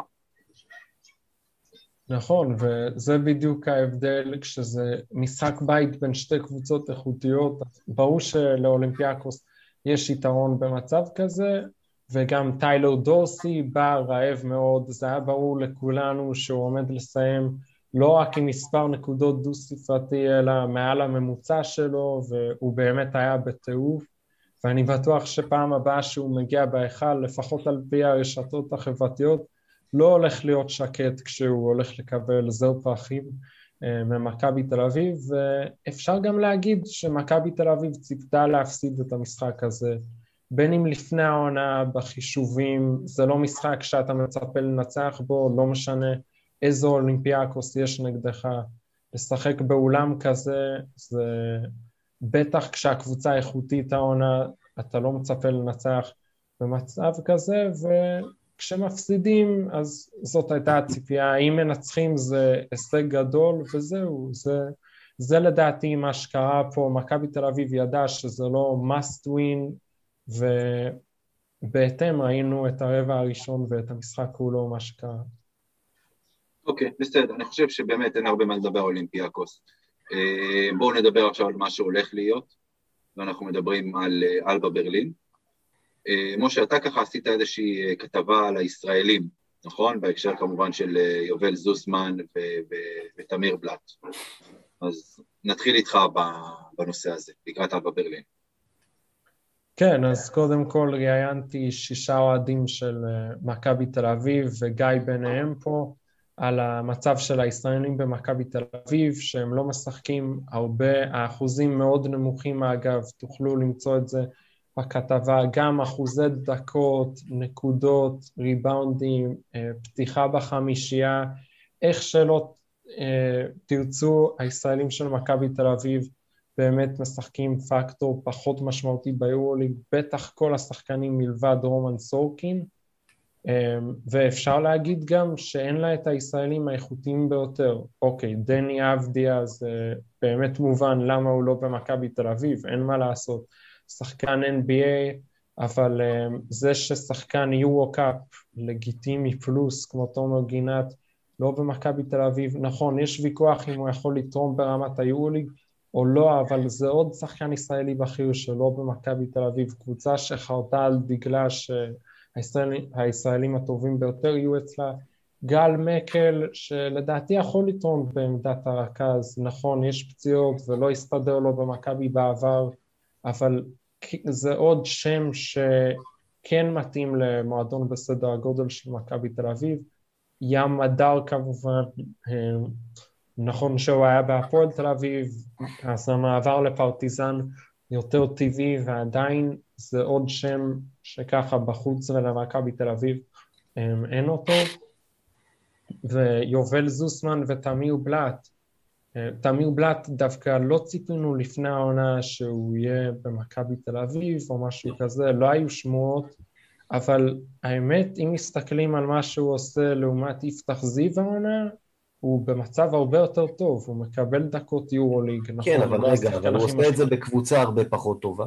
נכון, וזה בדיוק ההבדל כשזה משחק בית בין שתי קבוצות איכותיות. ברור שלאולימפיאקוס יש יתרון במצב כזה, וגם טיילר דורסי בא רעב מאוד, זה היה ברור לכולנו שהוא עומד לסיים לא רק עם מספר נקודות דו-ספרתי, אלא מעל הממוצע שלו, והוא באמת היה בטירוף. ואני בטוח שפעם הבאה שהוא מגיע בהיכל, לפחות על פי הרשתות החברתיות, לא הולך להיות שקט כשהוא הולך לקבל זר פרחים אה, ממכבי תל אביב, ואפשר גם להגיד שמכבי תל אביב ציפתה להפסיד את המשחק הזה, בין אם לפני העונה בחישובים, זה לא משחק שאתה מצפה לנצח בו, לא משנה איזו אולימפיאקוס יש נגדך, לשחק באולם כזה, זה בטח כשהקבוצה איכותית העונה, אתה לא מצפה לנצח במצב כזה, וכשמפסידים, אז זאת הייתה הציפייה. אם מנצחים זה הישג גדול, וזהו, זה, זה לדעתי מה שקרה פה. מכבי תל אביב ידעה שזה לא must win, ובהתאם ראינו את הרבע הראשון ואת המשחק כולו, מה שקרה. אוקיי, okay, בסדר, אני חושב שבאמת אין הרבה מה לדבר על אולימפיאקוס. אה, בואו נדבר עכשיו על מה שהולך להיות, ואנחנו מדברים על אה, אלבה ברלין. אה, משה, אתה ככה עשית איזושהי כתבה על הישראלים, נכון? בהקשר כמובן של יובל זוסמן ותמיר בלאט. אז נתחיל איתך בנושא הזה, לקראת אלבה ברלין. כן, אז קודם כל ראיינתי שישה אוהדים של מכבי תל אביב וגיא ביניהם פה. על המצב של הישראלים במכבי תל אביב, שהם לא משחקים הרבה, האחוזים מאוד נמוכים אגב, תוכלו למצוא את זה בכתבה, גם אחוזי דקות, נקודות, ריבאונדים, אה, פתיחה בחמישייה, איך שלא אה, תרצו, הישראלים של מכבי תל אביב באמת משחקים פקטור פחות משמעותי ביורוליג, בטח כל השחקנים מלבד רומן סורקין, אמ, ואפשר להגיד גם שאין לה את הישראלים האיכותיים ביותר. אוקיי, דני אבדיה זה באמת מובן למה הוא לא במכבי תל אביב, אין מה לעשות. שחקן NBA, אבל אמ, זה ששחקן יורו-קאפ לגיטימי פלוס, כמו תומר גינת, לא במכבי תל אביב, נכון, יש ויכוח אם הוא יכול לתרום ברמת היורוליג או לא, אבל זה עוד שחקן ישראלי בכיר שלא במכבי תל אביב, קבוצה שחרתה על דגלה ש... הישראלים, הישראלים הטובים ביותר יהיו אצלה. גל מקל, שלדעתי יכול לתרום בעמדת הרכז, נכון, יש פציעות ולא הסתדר לו במכבי בעבר, אבל זה עוד שם שכן מתאים למועדון בסדר הגודל של מכבי תל אביב. ים מדר כמובן, אה, נכון שהוא היה בהפועל תל אביב, אז המעבר לפרטיזן יותר טבעי ועדיין זה עוד שם שככה בחוץ ולמכבי תל אביב אין אותו, ויובל זוסמן ותמיר בלאט. אה, תמיר בלאט דווקא לא ציפינו לפני העונה שהוא יהיה במכבי תל אביב או משהו כזה, לא היו שמועות, אבל האמת, אם מסתכלים על מה שהוא עושה לעומת יפתח זיו העונה, הוא במצב הרבה יותר טוב, הוא מקבל דקות יורוליג, נכון? כן, אבל רגע, אבל הוא עושה את זה בקבוצה הרבה פחות טובה.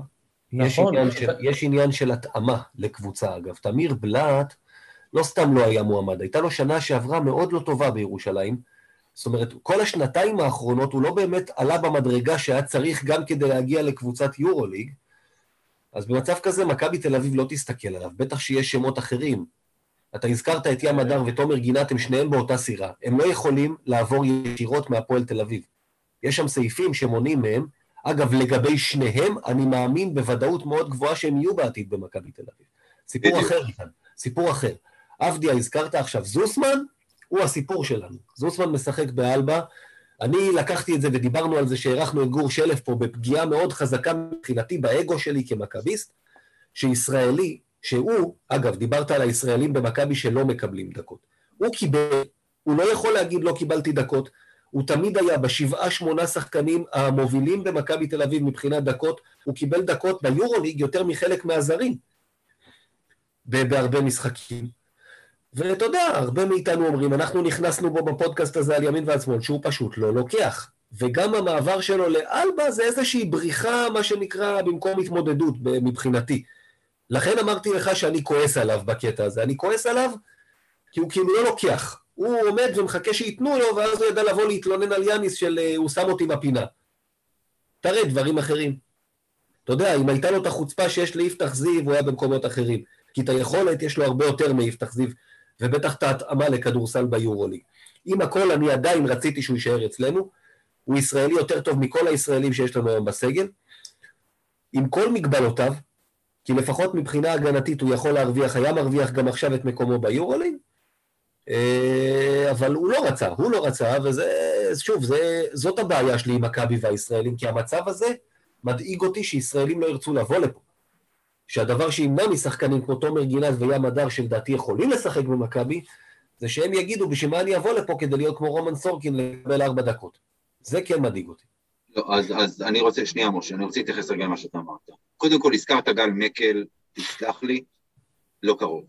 נכון. יש עניין, של, יש עניין של התאמה לקבוצה, אגב. תמיר בלאט לא סתם לא היה מועמד, הייתה לו שנה שעברה מאוד לא טובה בירושלים. זאת אומרת, כל השנתיים האחרונות הוא לא באמת עלה במדרגה שהיה צריך גם כדי להגיע לקבוצת יורוליג. אז במצב כזה מכבי תל אביב לא תסתכל עליו, בטח שיש שמות אחרים. אתה הזכרת את ים הדר ותומר גינת, הם שניהם באותה סירה. הם לא יכולים לעבור ישירות מהפועל תל אביב. יש שם סעיפים שמונעים מהם, אגב, לגבי שניהם, אני מאמין בוודאות מאוד גבוהה שהם יהיו בעתיד במכבי תל אביב. סיפור אחר כאן, סיפור אחר. עבדיה, הזכרת עכשיו, זוסמן הוא הסיפור שלנו. זוסמן משחק באלבה. אני לקחתי את זה ודיברנו על זה שהערכנו את גור שלף פה בפגיעה מאוד חזקה מבחינתי באגו שלי כמכביסט, שישראלי, שהוא, אגב, דיברת על הישראלים במכבי שלא מקבלים דקות. הוא קיבל, הוא לא יכול להגיד לא קיבלתי דקות, הוא תמיד היה בשבעה שמונה שחקנים המובילים במכבי תל אביב מבחינת דקות, הוא קיבל דקות ביורוליג יותר מחלק מהזרים בהרבה משחקים. ואתה יודע, הרבה מאיתנו אומרים, אנחנו נכנסנו בו בפודקאסט הזה על ימין ועל שמאל, שהוא פשוט לא לוקח. וגם המעבר שלו לאלבה זה איזושהי בריחה, מה שנקרא, במקום התמודדות מבחינתי. לכן אמרתי לך שאני כועס עליו בקטע הזה. אני כועס עליו כי הוא כאילו לא לוקח. הוא עומד ומחכה שייתנו לו, ואז הוא ידע לבוא להתלונן על יאניס של אה, הוא שם אותי בפינה. תראה דברים אחרים. אתה יודע, אם הייתה לו את החוצפה שיש ליפתח זיו, הוא היה במקומות אחרים. כי את היכולת יש לו הרבה יותר מיפתח זיו, ובטח את ההתאמה לכדורסל ביורוליג. עם הכל, אני עדיין רציתי שהוא יישאר אצלנו. הוא ישראלי יותר טוב מכל הישראלים שיש לנו היום בסגל. עם כל מגבלותיו, כי לפחות מבחינה הגנתית הוא יכול להרוויח, היה מרוויח גם עכשיו את מקומו ביורוליג, אה, אבל הוא לא רצה, הוא לא רצה, וזה, שוב, זה, זאת הבעיה שלי עם מכבי והישראלים, כי המצב הזה מדאיג אותי שישראלים לא ירצו לבוא לפה. שהדבר שימנע משחקנים כמו תומר גינת וים הדר, שלדעתי יכולים לשחק במכבי, זה שהם יגידו, בשביל מה אני אבוא לפה כדי להיות כמו רומן סורקין לקבל ארבע דקות. זה כן מדאיג אותי. לא, אז, אז אני רוצה, שנייה משה, אני רוצה להתייחס רגע למה שאתה אמרת. קודם כל, הזכרת גל מקל, תסלח לי, לא קרוב.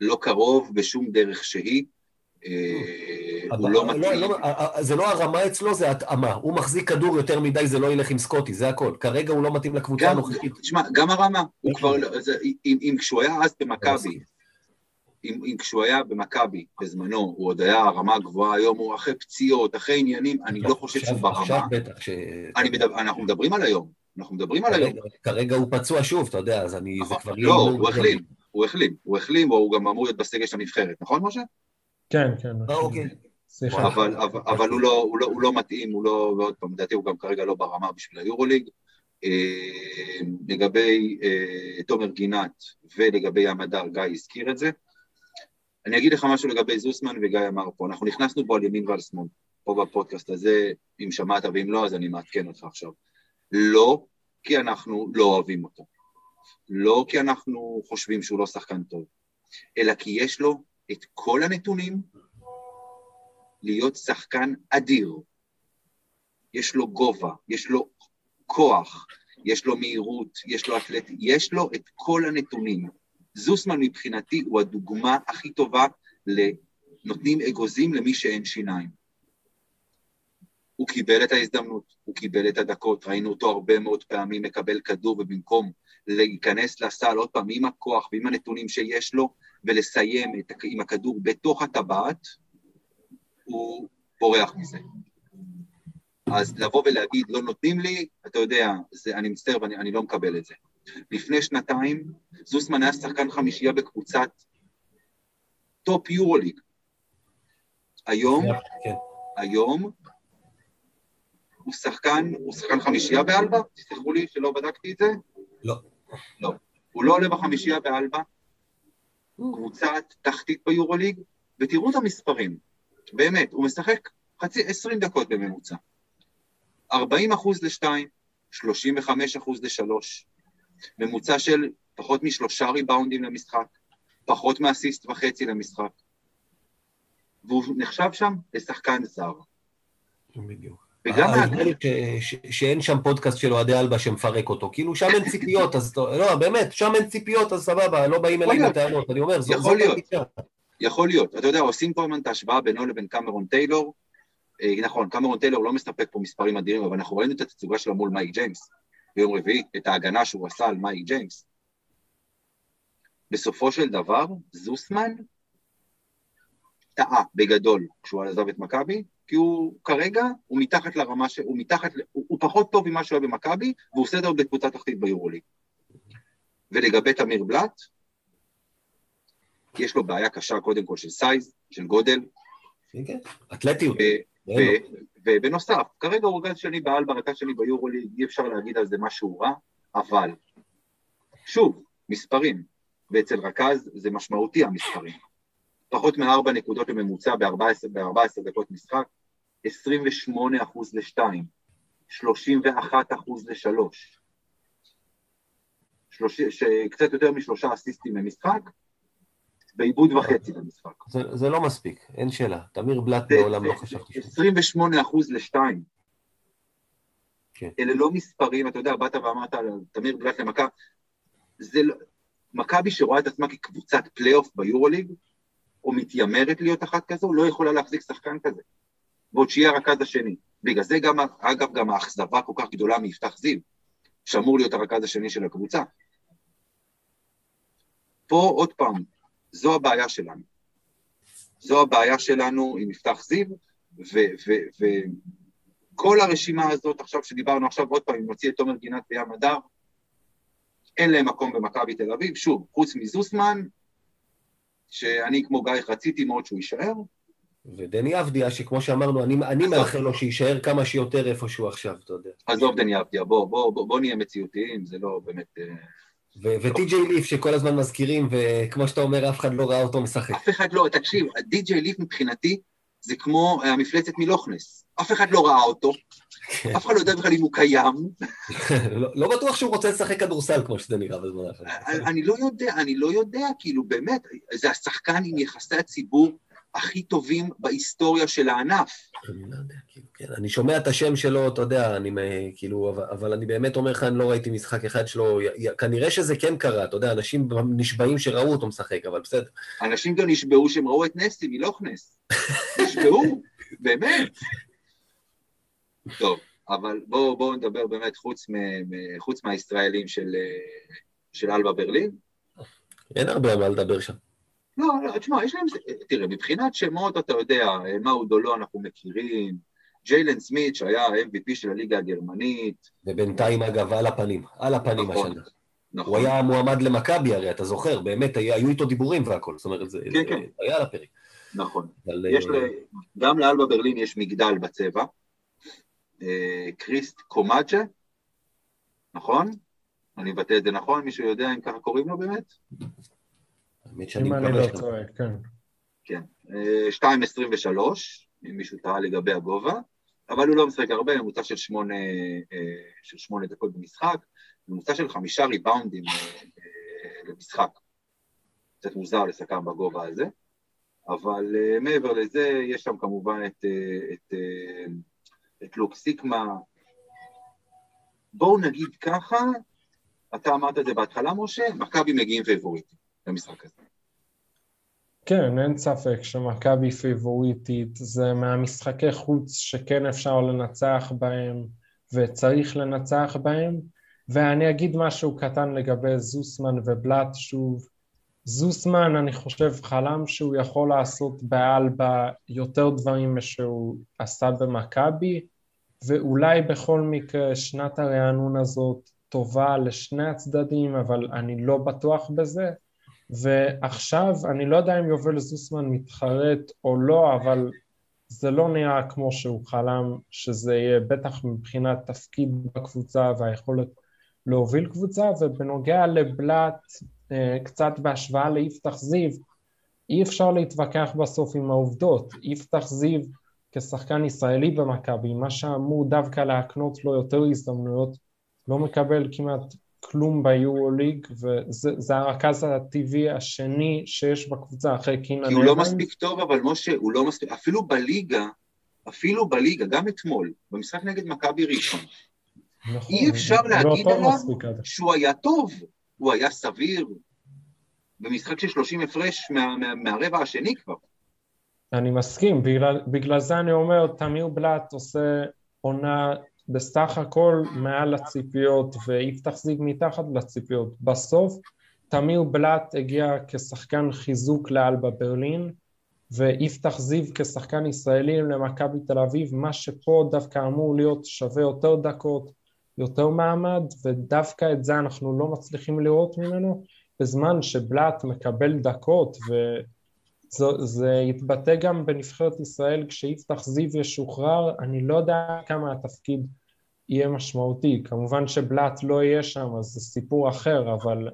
לא קרוב בשום דרך שהיא. אה, הוא לא, לא מתאים. לא, זה לא הרמה אצלו, זה התאמה. הוא מחזיק כדור יותר מדי, זה לא ילך עם סקוטי, זה הכל. כרגע הוא לא מתאים לקבוצה הנוכחית. תשמע, גם הרמה, הוא כבר, אם כשהוא היה אז במכבי, אם, אם כשהוא היה במכבי בזמנו, הוא עוד היה הרמה הגבוהה, היום הוא אחרי פציעות, אחרי עניינים, אני לא חושב שהוא ברמה. עכשיו בטח ש... מדבר, אנחנו מדברים על היום, אנחנו מדברים על היום. כרגע הוא פצוע שוב, אתה יודע, אז אני... זה כבר... לא, הוא החלים, הוא החלים, הוא החלים, או הוא גם אמור להיות בסגל של הנבחרת, נכון משה? כן, כן. אה, אוקיי. סליחה. אבל, אבל, אבל הוא, לא, הוא, לא, הוא לא מתאים, הוא לא, ועוד פעם, לדעתי הוא גם כרגע לא ברמה בשביל היורוליג. אה, לגבי אה, תומר גינת ולגבי המדר, גיא הזכיר את זה. אני אגיד לך משהו לגבי זוסמן וגיא אמר פה, אנחנו נכנסנו בו על ימין ועל שמאל, פה בפודקאסט הזה, אם שמעת ואם לא, אז אני מעדכן אותך עכשיו. לא כי אנחנו לא אוהבים אותו, לא כי אנחנו חושבים שהוא לא שחקן טוב, אלא כי יש לו את כל הנתונים להיות שחקן אדיר. יש לו גובה, יש לו כוח, יש לו מהירות, יש לו אתלט, יש לו את כל הנתונים. זוסמן מבחינתי הוא הדוגמה הכי טובה לנותנים אגוזים למי שאין שיניים. הוא קיבל את ההזדמנות, הוא קיבל את הדקות, ראינו אותו הרבה מאוד פעמים מקבל כדור, ובמקום להיכנס לסל עוד פעם עם הכוח ועם הנתונים שיש לו, ולסיים את, עם הכדור בתוך הטבעת, הוא בורח מזה. אז לבוא ולהגיד, לא נותנים לי, אתה יודע, זה, אני מצטער ואני לא מקבל את זה. לפני שנתיים, זוסמן היה שחקן חמישייה בקבוצת טופ יורוליג. היום, כן. היום, הוא שחקן, הוא שחקן חמישייה באלבה? תסלחו לי שלא בדקתי את זה? לא. לא. הוא לא עולה בחמישייה באלבה, קבוצת תחתית ביורוליג, ותראו את המספרים, באמת, הוא משחק חצי, עשרים דקות בממוצע. ארבעים אחוז לשתיים, שלושים וחמש אחוז לשלוש, ממוצע של פחות משלושה ריבאונדים למשחק, פחות מאסיסט וחצי למשחק. והוא נחשב שם לשחקן זר. בדיוק. וגם... שאין שם פודקאסט של אוהדי אלבה שמפרק אותו. כאילו, שם אין ציפיות, אז... לא, באמת, שם אין ציפיות, אז סבבה, לא באים אליי בטענות. אני אומר, זאת הגישה. יכול להיות. אתה יודע, עושים כל הזמן את ההשוואה בינו לבין קמרון טיילור. אה, נכון, קמרון טיילור לא מסתפק פה מספרים אדירים, אבל אנחנו ראינו את התצוגה שלו מול מייק ג'יימס. ביום רביעי, את ההגנה שהוא עשה על מייק ג'יימס. בסופו של דבר, זוסמן טעה בגדול כשהוא עזב את מכבי, כי הוא כרגע, הוא מתחת לרמה, ש... הוא מתחת, הוא, הוא פחות טוב ממה שהוא היה במכבי, והוא סדר בקבוצה תחתית ביורוליג. ולגבי תמיר בלאט, יש לו בעיה קשה קודם כל של סייז, של גודל. כן, אתלטיות. ובנוסף, כרגע הוא רכז שני באלבה, רכז שני ביורוליג, אי אפשר להגיד על זה משהו רע, אבל, שוב, מספרים, ואצל רכז זה משמעותי המספרים. פחות מארבע נקודות בממוצע ב-14 דקות משחק, 28 אחוז לשתיים, 31 אחוז לשלוש, קצת יותר משלושה אסיסטים למשחק, בעיבוד וחצי במשחק. זה, זה לא מספיק, אין שאלה. תמיר בלאט מעולם לא חשבתי ש... 28 אחוז לשתיים. כן. אלה לא מספרים, אתה יודע, באת ואמרת על תמיר בלאט למכבי, זה לא... מכבי שרואה את עצמה כקבוצת פלייאוף ביורוליג, או מתיימרת להיות אחת כזו, לא יכולה להחזיק שחקן כזה. ועוד שיהיה הרכז השני. בגלל זה גם, אגב, גם האכזבה כל כך גדולה מיפתח זיו, שאמור להיות הרכז השני של הקבוצה. פה עוד פעם, זו הבעיה שלנו. זו הבעיה שלנו עם יפתח זיו, וכל הרשימה הזאת עכשיו, שדיברנו עכשיו עוד פעם, אם נוציא את תומר גינת בים הדר, אין להם מקום במכבי תל אביב, שוב, חוץ מזוסמן, שאני כמו גיא רציתי מאוד שהוא יישאר. ודני אבדיה, שכמו שאמרנו, אני, אני מאחל לו שיישאר כמה שיותר איפה שהוא עכשיו, אתה יודע. עזוב דני אבדיה, בוא, בוא, בוא, בוא נהיה מציאותיים, זה לא באמת... אה, וטי.ג'יי ליף שכל הזמן מזכירים, וכמו שאתה אומר, אף אחד לא ראה אותו משחק. אף אחד לא, תקשיב, די.ג'יי ליף מבחינתי זה כמו המפלצת מלוכנס. אף אחד לא ראה אותו, כן. אף אחד לא יודע בכלל אם הוא קיים. לא, לא בטוח שהוא רוצה לשחק כדורסל כמו שזה נראה בזמן האחרון. אני לא יודע, אני לא יודע, כאילו באמת, זה השחקן עם יחסי הציבור הכי טובים בהיסטוריה של הענף. אני לא יודע, כאילו, כן. אני שומע את השם שלו, אתה יודע, אני מ- כאילו, אבל, אבל אני באמת אומר לך, אני לא ראיתי משחק אחד שלו, כנראה שזה כן קרה, אתה יודע, אנשים נשבעים שראו אותו משחק, אבל בסדר. אנשים גם נשבעו שהם ראו את נסי מלוכנס. נשבעו, באמת. טוב, אבל בואו בוא נדבר באמת חוץ, מ, מ, חוץ מהישראלים של, אה, של אלבה ברלין. אין הרבה מה לדבר שם. לא, לא, תשמע, יש להם, תראה, מבחינת שמות, אתה יודע, מה הוא דולו אנחנו מכירים, ג'יילן סמית, שהיה ה-MVP של הליגה הגרמנית. ובינתיים, אגב, על הפנים, על הפנים נכון, השנה. נכון. הוא היה מועמד למכבי הרי, אתה זוכר, באמת, היה- היו איתו דיבורים והכל, זאת אומרת, זה כן, זה כן. היה על הפרק. נכון. אבל, יש אה, ל... גם לאלבה ברלין יש מגדל בצבע, אה, קריסט קומאג'ה, נכון? אני מבטא את זה נכון? מישהו יודע אם ככה קוראים לו באמת? האמת שאני מקווה לא שאתה... כן. כן. אה, 2.23, אם מישהו טעה לגבי הגובה, אבל הוא לא משחק הרבה, ממוצע של שמונה, אה, של שמונה דקות במשחק, ממוצע של חמישה ריבאונדים אה, אה, למשחק. קצת מוזר לשחקן בגובה הזה, אבל אה, מעבר לזה, יש שם כמובן את, אה, את, אה, את לוק סיקמה. בואו נגיד ככה, אתה אמרת את זה בהתחלה, משה, מכבי מגיעים פייבוריטים למשחק הזה. כן, אין ספק שמכבי פיבוריטית זה מהמשחקי חוץ שכן אפשר לנצח בהם וצריך לנצח בהם. ואני אגיד משהו קטן לגבי זוסמן ובלאט שוב. זוסמן אני חושב חלם שהוא יכול לעשות באלבה יותר דברים משהוא עשה במכבי ואולי בכל מקרה שנת הרענון הזאת טובה לשני הצדדים אבל אני לא בטוח בזה ועכשיו אני לא יודע אם יובל זוסמן מתחרט או לא, אבל זה לא נראה כמו שהוא חלם שזה יהיה, בטח מבחינת תפקיד בקבוצה והיכולת להוביל קבוצה, ובנוגע לבלאט, אה, קצת בהשוואה ליפתח זיו, אי אפשר להתווכח בסוף עם העובדות. יפתח זיו כשחקן ישראלי במכבי, מה שאמור דווקא להקנות לו יותר הזדמנויות, לא מקבל כמעט כלום ביורו-ליג, וזה הרכז הטבעי השני שיש בקבוצה אחרי קינן כי הוא לא. מספיק טוב, אבל משה, הוא לא מספיק, אפילו בליגה, אפילו בליגה, גם אתמול, במשחק נגד מכבי ראשון, נכון, אי אפשר לא להגיד עליו. שהוא היה טוב, הוא היה סביר, במשחק של 30 הפרש מה, מה, מהרבע השני כבר. אני מסכים, בגלל, בגלל זה אני אומר, תמיר בלאט עושה עונה בסך הכל מעל הציפיות ויפתח זיו מתחת לציפיות. בסוף תמיר בלאט הגיע כשחקן חיזוק לאלבה ברלין ויפתח זיו כשחקן ישראלי למכבי תל אביב, מה שפה דווקא אמור להיות שווה יותר דקות, יותר מעמד, ודווקא את זה אנחנו לא מצליחים לראות ממנו, בזמן שבלאט מקבל דקות וזה יתבטא גם בנבחרת ישראל כשיפתח זיו ישוחרר, אני לא יודע כמה התפקיד יהיה משמעותי, כמובן שבלאט לא יהיה שם אז זה סיפור אחר, אבל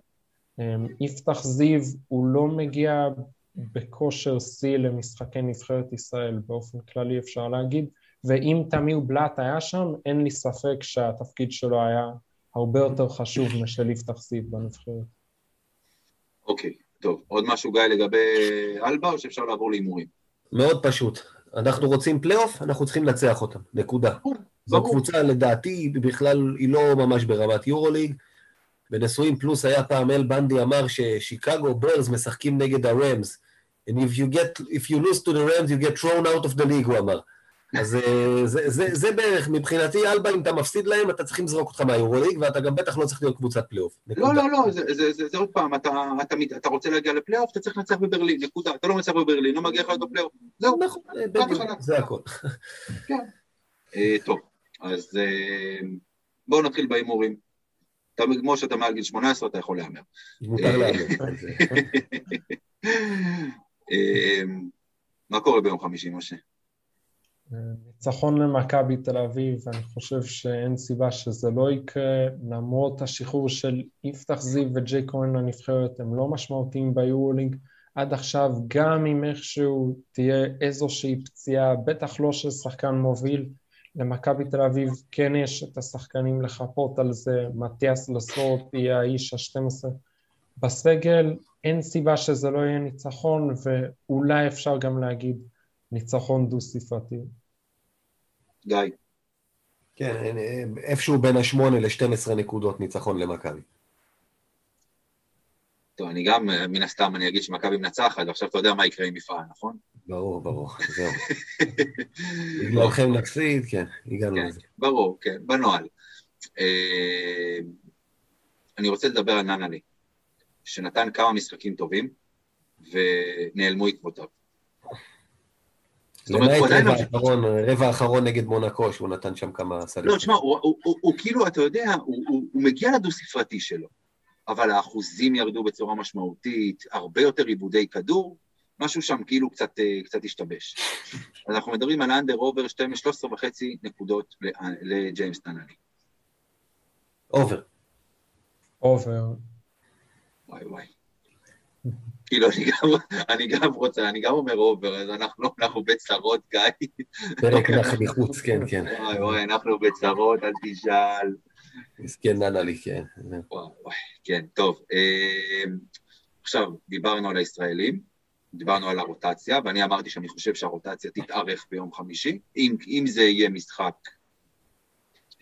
אמ, יפתח זיו הוא לא מגיע בכושר שיא למשחקי נבחרת ישראל באופן כללי אפשר להגיד, ואם תמיר בלאט היה שם אין לי ספק שהתפקיד שלו היה הרבה יותר חשוב משל יפתח זיו בנבחרת. אוקיי, טוב. עוד משהו, גיא, לגבי אלבה, או שאפשר לעבור להימורים? מאוד פשוט. אנחנו רוצים פלייאוף, אנחנו צריכים לנצח אותם, נקודה. זו. קבוצה, לדעתי, בכלל, היא לא ממש ברמת יורוליג. בנשואים פלוס היה פעם אל בנדי אמר ששיקגו ברז משחקים נגד הרמס. And if you get, if you lose to the Rams, you get thrown out of the league, הוא אמר. אז אה, זה, זה, זה בערך, מבחינתי, אלבה, אם אתה מפסיד להם, אתה צריכים לזרוק אותך מהיורוליג, ואתה גם בטח לא צריך להיות קבוצת פלייאוף. לא. לא, לא, זה, זה, זה, זה עוד פעם, אתה, אתה, מת- אתה רוצה להגיע לפלייאוף, אתה צריך לנצח בברלין, נקודה. אתה לא מנצח בברלין, לא מגיע לך להיות בפלייאוף. זהו. נכון, בדיוק. זה הכל. אה, טוב, אז אה, בואו נתחיל בהימורים. אתה, כמו שאתה מעל גיל 18, אתה יכול להמר. מותר להאמין. אז, אה, אה, מה קורה ביום חמישי, משה? ניצחון למכבי תל אביב, אני חושב שאין סיבה שזה לא יקרה, למרות השחרור של יפתח זיו וג'יי כהן לנבחרת, הם לא משמעותיים ביורולינג עד עכשיו, גם אם איכשהו תהיה איזושהי פציעה, בטח לא של שחקן מוביל, למכבי תל אביב כן יש את השחקנים לחפות על זה, מתיאס לסורט יהיה האיש ה-12 בסגל, אין סיבה שזה לא יהיה ניצחון, ואולי אפשר גם להגיד ניצחון דו-ספרתי. גיא. כן, איפשהו בין השמונה ל-12 נקודות ניצחון למכבי. טוב, אני גם, מן הסתם, אני אגיד שמכבי מנצחת, ועכשיו אתה יודע מה יקרה עם מפעל, נכון? ברור, ברור, זהו. בגללכם נפסיד, כן, הגענו כן, לזה. ברור, כן, בנוהל. אה, אני רוצה לדבר על ננלי, שנתן כמה משחקים טובים, ונעלמו עקבותיו. למעט. רבע האחרון, רבע האחרון נגד מונקו, שהוא נתן שם כמה סלים. לא, תשמע, הוא, כאילו, אתה יודע, הוא מגיע לדו-ספרתי שלו, אבל האחוזים ירדו בצורה משמעותית, הרבה יותר עיבודי כדור, משהו שם כאילו קצת, אה, קצת השתבש. אז אנחנו מדברים על אנדר אובר 13 וחצי נקודות לג'יימס ננלי. Over. Over. וואי וואי. כאילו, אני גם, אני גם רוצה, אני גם אומר over, אז אנחנו, אנחנו בצרות, גיא. פרק נח מחוץ, כן, כן. וואי וואי, אנחנו בצרות, אל תשאל. מסכן ננלי, כן. וואי וואי, כן, טוב. אה, עכשיו, דיברנו על הישראלים, דיברנו על הרוטציה, ואני אמרתי שאני חושב שהרוטציה תתארך ביום חמישי. אם, אם זה יהיה משחק,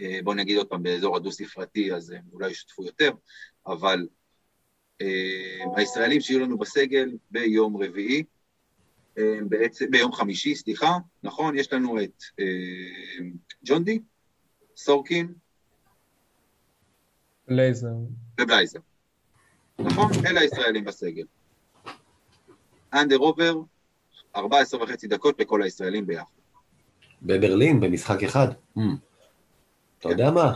אה, בוא נגיד עוד פעם, באזור הדו-ספרתי, אז הם אולי ישתפו יותר, אבל אה, הישראלים שיהיו לנו בסגל ביום רביעי, אה, בעצם, ביום חמישי, סליחה, נכון? יש לנו את אה, ג'ון די, סורקין לייזר. ובלייזר. נכון? אלה הישראלים בסגל. Under over, 14 וחצי דקות לכל הישראלים ביחד. בברלין, במשחק אחד. Hmm. אתה יודע מה?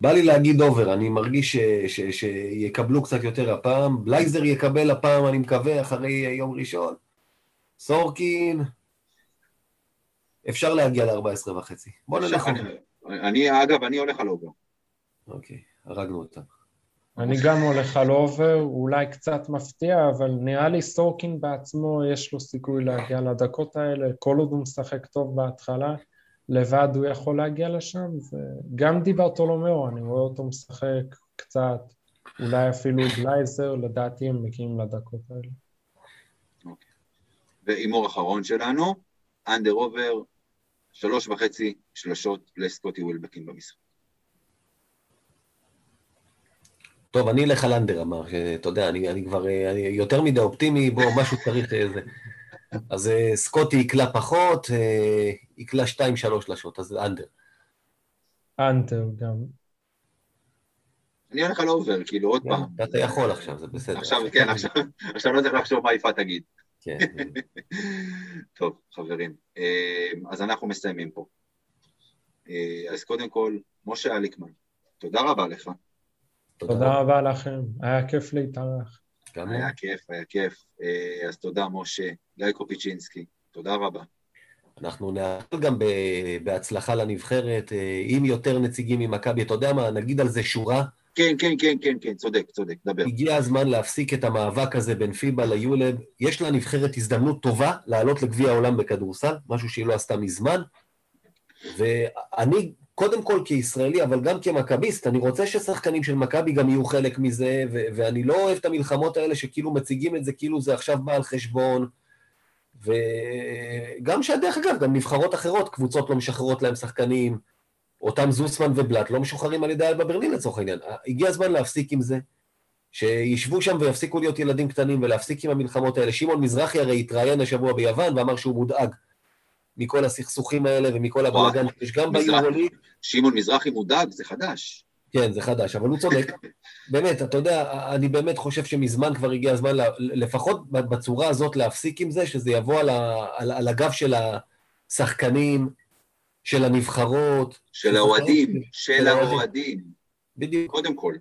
בא לי להגיד over, אני מרגיש ש- ש- שיקבלו קצת יותר הפעם. בלייזר יקבל הפעם, אני מקווה, אחרי יום ראשון. סורקין, אפשר להגיע ל-14 וחצי. בוא נלך אני-. אני, אגב, אני הולך על over. אוקיי, הרגנו אותם. אני גם הולך על over, אולי קצת מפתיע, אבל נראה לי סורקין בעצמו יש לו סיכוי להגיע לדקות האלה, כל עוד הוא משחק טוב בהתחלה, לבד הוא יכול להגיע לשם, וגם דיברטולומיאו, אני רואה אותו משחק קצת, אולי אפילו בלייזר, לדעתי הם מגיעים לדקות האלה. והימור אחרון שלנו, אנדר עובר, שלוש וחצי שלשות לסקוטי ווילבקין במשחק. טוב, אני אלך על אנדר, אמר, שאתה יודע, אני, אני כבר אה, אני יותר מדי אופטימי, בוא, משהו צריך איזה... אז אה, סקוטי יקלע פחות, אה, יקלע שתיים, שלוש שלשות, אז under. under גם. אני הולך על over, כאילו, עוד פעם. אתה יכול עכשיו, זה בסדר. עכשיו, כן, עכשיו, עכשיו לא צריך לחשוב מה יפעת תגיד. כן. טוב, חברים, אה, אז אנחנו מסיימים פה. אה, אז קודם כל, משה הליקמן, תודה רבה לך. תודה רבה לכם, היה כיף להתארח. גם היה כיף, היה כיף. אה, אז תודה, משה. גיא קופיצ'ינסקי, תודה רבה. אנחנו נאחל גם ב- בהצלחה לנבחרת, אה, עם יותר נציגים ממכבי, אתה יודע מה, נגיד על זה שורה, כן, כן, כן, כן, כן, צודק, צודק, דבר. הגיע הזמן להפסיק את המאבק הזה בין פיבה ליולד. יש לנבחרת הזדמנות טובה לעלות לגביע העולם בכדורסל, משהו שהיא לא עשתה מזמן. ואני, קודם כל כישראלי, אבל גם כמכביסט, אני רוצה ששחקנים של מכבי גם יהיו חלק מזה, ו- ואני לא אוהב את המלחמות האלה שכאילו מציגים את זה כאילו זה עכשיו בא על חשבון. וגם שדרך אגב, גם נבחרות אחרות, קבוצות לא משחררות להם שחקנים, אותם זוסמן ובלאט לא משוחררים על ידי אלבה ברלין לצורך העניין. הגיע הזמן להפסיק עם זה, שישבו שם ויפסיקו להיות ילדים קטנים ולהפסיק עם המלחמות האלה. שמעון מזרחי הרי התראיין השבוע ביוון ואמר שהוא מודאג מכל הסכסוכים האלה ומכל הבלאגן שיש גם. ביורוליג. שמעון מזרחי מודאג, זה חדש. כן, זה חדש, אבל הוא צודק. באמת, אתה יודע, אני באמת חושב שמזמן כבר הגיע הזמן, לפחות בצורה הזאת להפסיק עם זה, שזה יבוא על, ה, על, על הגב של השחקנים, של הנבחרות. של האוהדים, של של. האוהדים, בדיוק. קודם כל.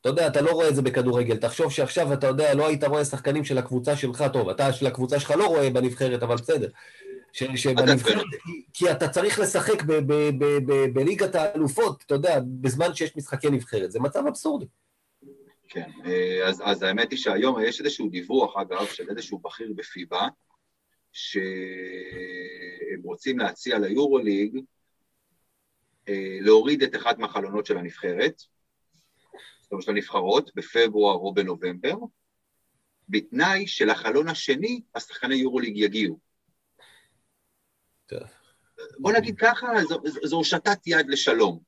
אתה יודע, אתה לא רואה את זה בכדורגל. תחשוב שעכשיו, אתה יודע, לא היית רואה שחקנים של הקבוצה שלך, טוב, אתה של הקבוצה שלך לא רואה בנבחרת, אבל בסדר. שבנבחרת, כי, אתה צריך לשחק בליגת האלופות, אתה יודע, בזמן שיש משחקי נבחרת. זה מצב אבסורדי. כן, אה, אז, אז האמת היא שהיום יש איזשהו דיווח, אגב, של איזשהו בכיר בפיבה, שהם רוצים להציע ליורוליג אה, להוריד את אחד מהחלונות של הנבחרת, זאת של הנבחרות, בפברואר או בנובמבר, בתנאי שלחלון השני השחקני יורוליג יגיעו. בוא נגיד ככה, זו, הושטת יד לשלום.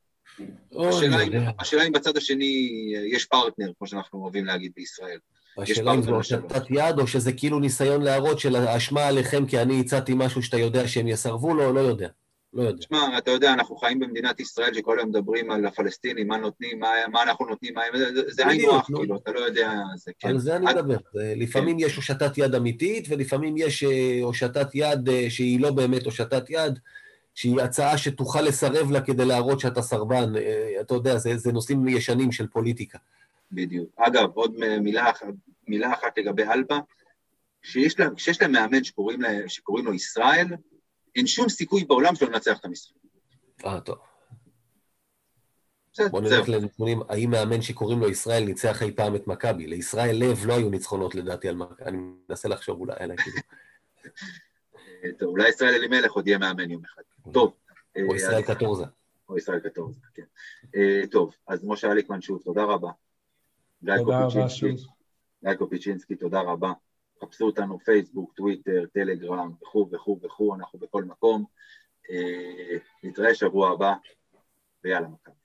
השאלה, אם, השאלה אם בצד השני יש פרטנר, כמו שאנחנו אוהבים להגיד בישראל. השאלה אם זו הושטת יד, או שזה כאילו ניסיון להראות של האשמה עליכם כי אני הצעתי משהו שאתה יודע שהם יסרבו לו, לא יודע. לא יודע. תשמע, אתה יודע, אנחנו חיים במדינת ישראל שכל היום מדברים על הפלסטינים, מה נותנים, מה, מה אנחנו נותנים, מה... זה היינו הך, כאילו, אתה לא יודע... זה, כן. על זה אני מדבר. לפעמים כן. יש הושטת יד אמיתית, ולפעמים יש אה, הושטת יד אה, שהיא לא באמת הושטת יד, שהיא הצעה שתוכל לסרב לה כדי להראות שאתה סרבן. אה, אתה יודע, זה, זה נושאים ישנים של פוליטיקה. בדיוק. אגב, עוד מילה, מילה אחת לגבי אלבה, שיש לה, שיש לה מאמן שקוראים, לה, שקוראים לו ישראל, אין שום סיכוי בעולם שלא לנצח את המשחק. אה, טוב. בוא נלך לנתונים, האם מאמן שקוראים לו ישראל ניצח אי פעם את מכבי? לישראל לב לא היו ניצחונות לדעתי על מכבי, אני מנסה לחשוב אולי עליי כאילו. טוב, אולי ישראל אלימלך עוד יהיה מאמן יום אחד. טוב. או אה, ישראל קטורזה. או ישראל קטורזה, כן. אה, טוב, אז משה אליקמן שוב, תודה רבה. תודה רבה שוב. גיא קופיצ'ינסקי, תודה רבה. חפשו אותנו פייסבוק, טוויטר, טלגרם וכו' וכו' וכו', אנחנו בכל מקום. אה, נתראה שבוע הבא, ויאללה מכבי.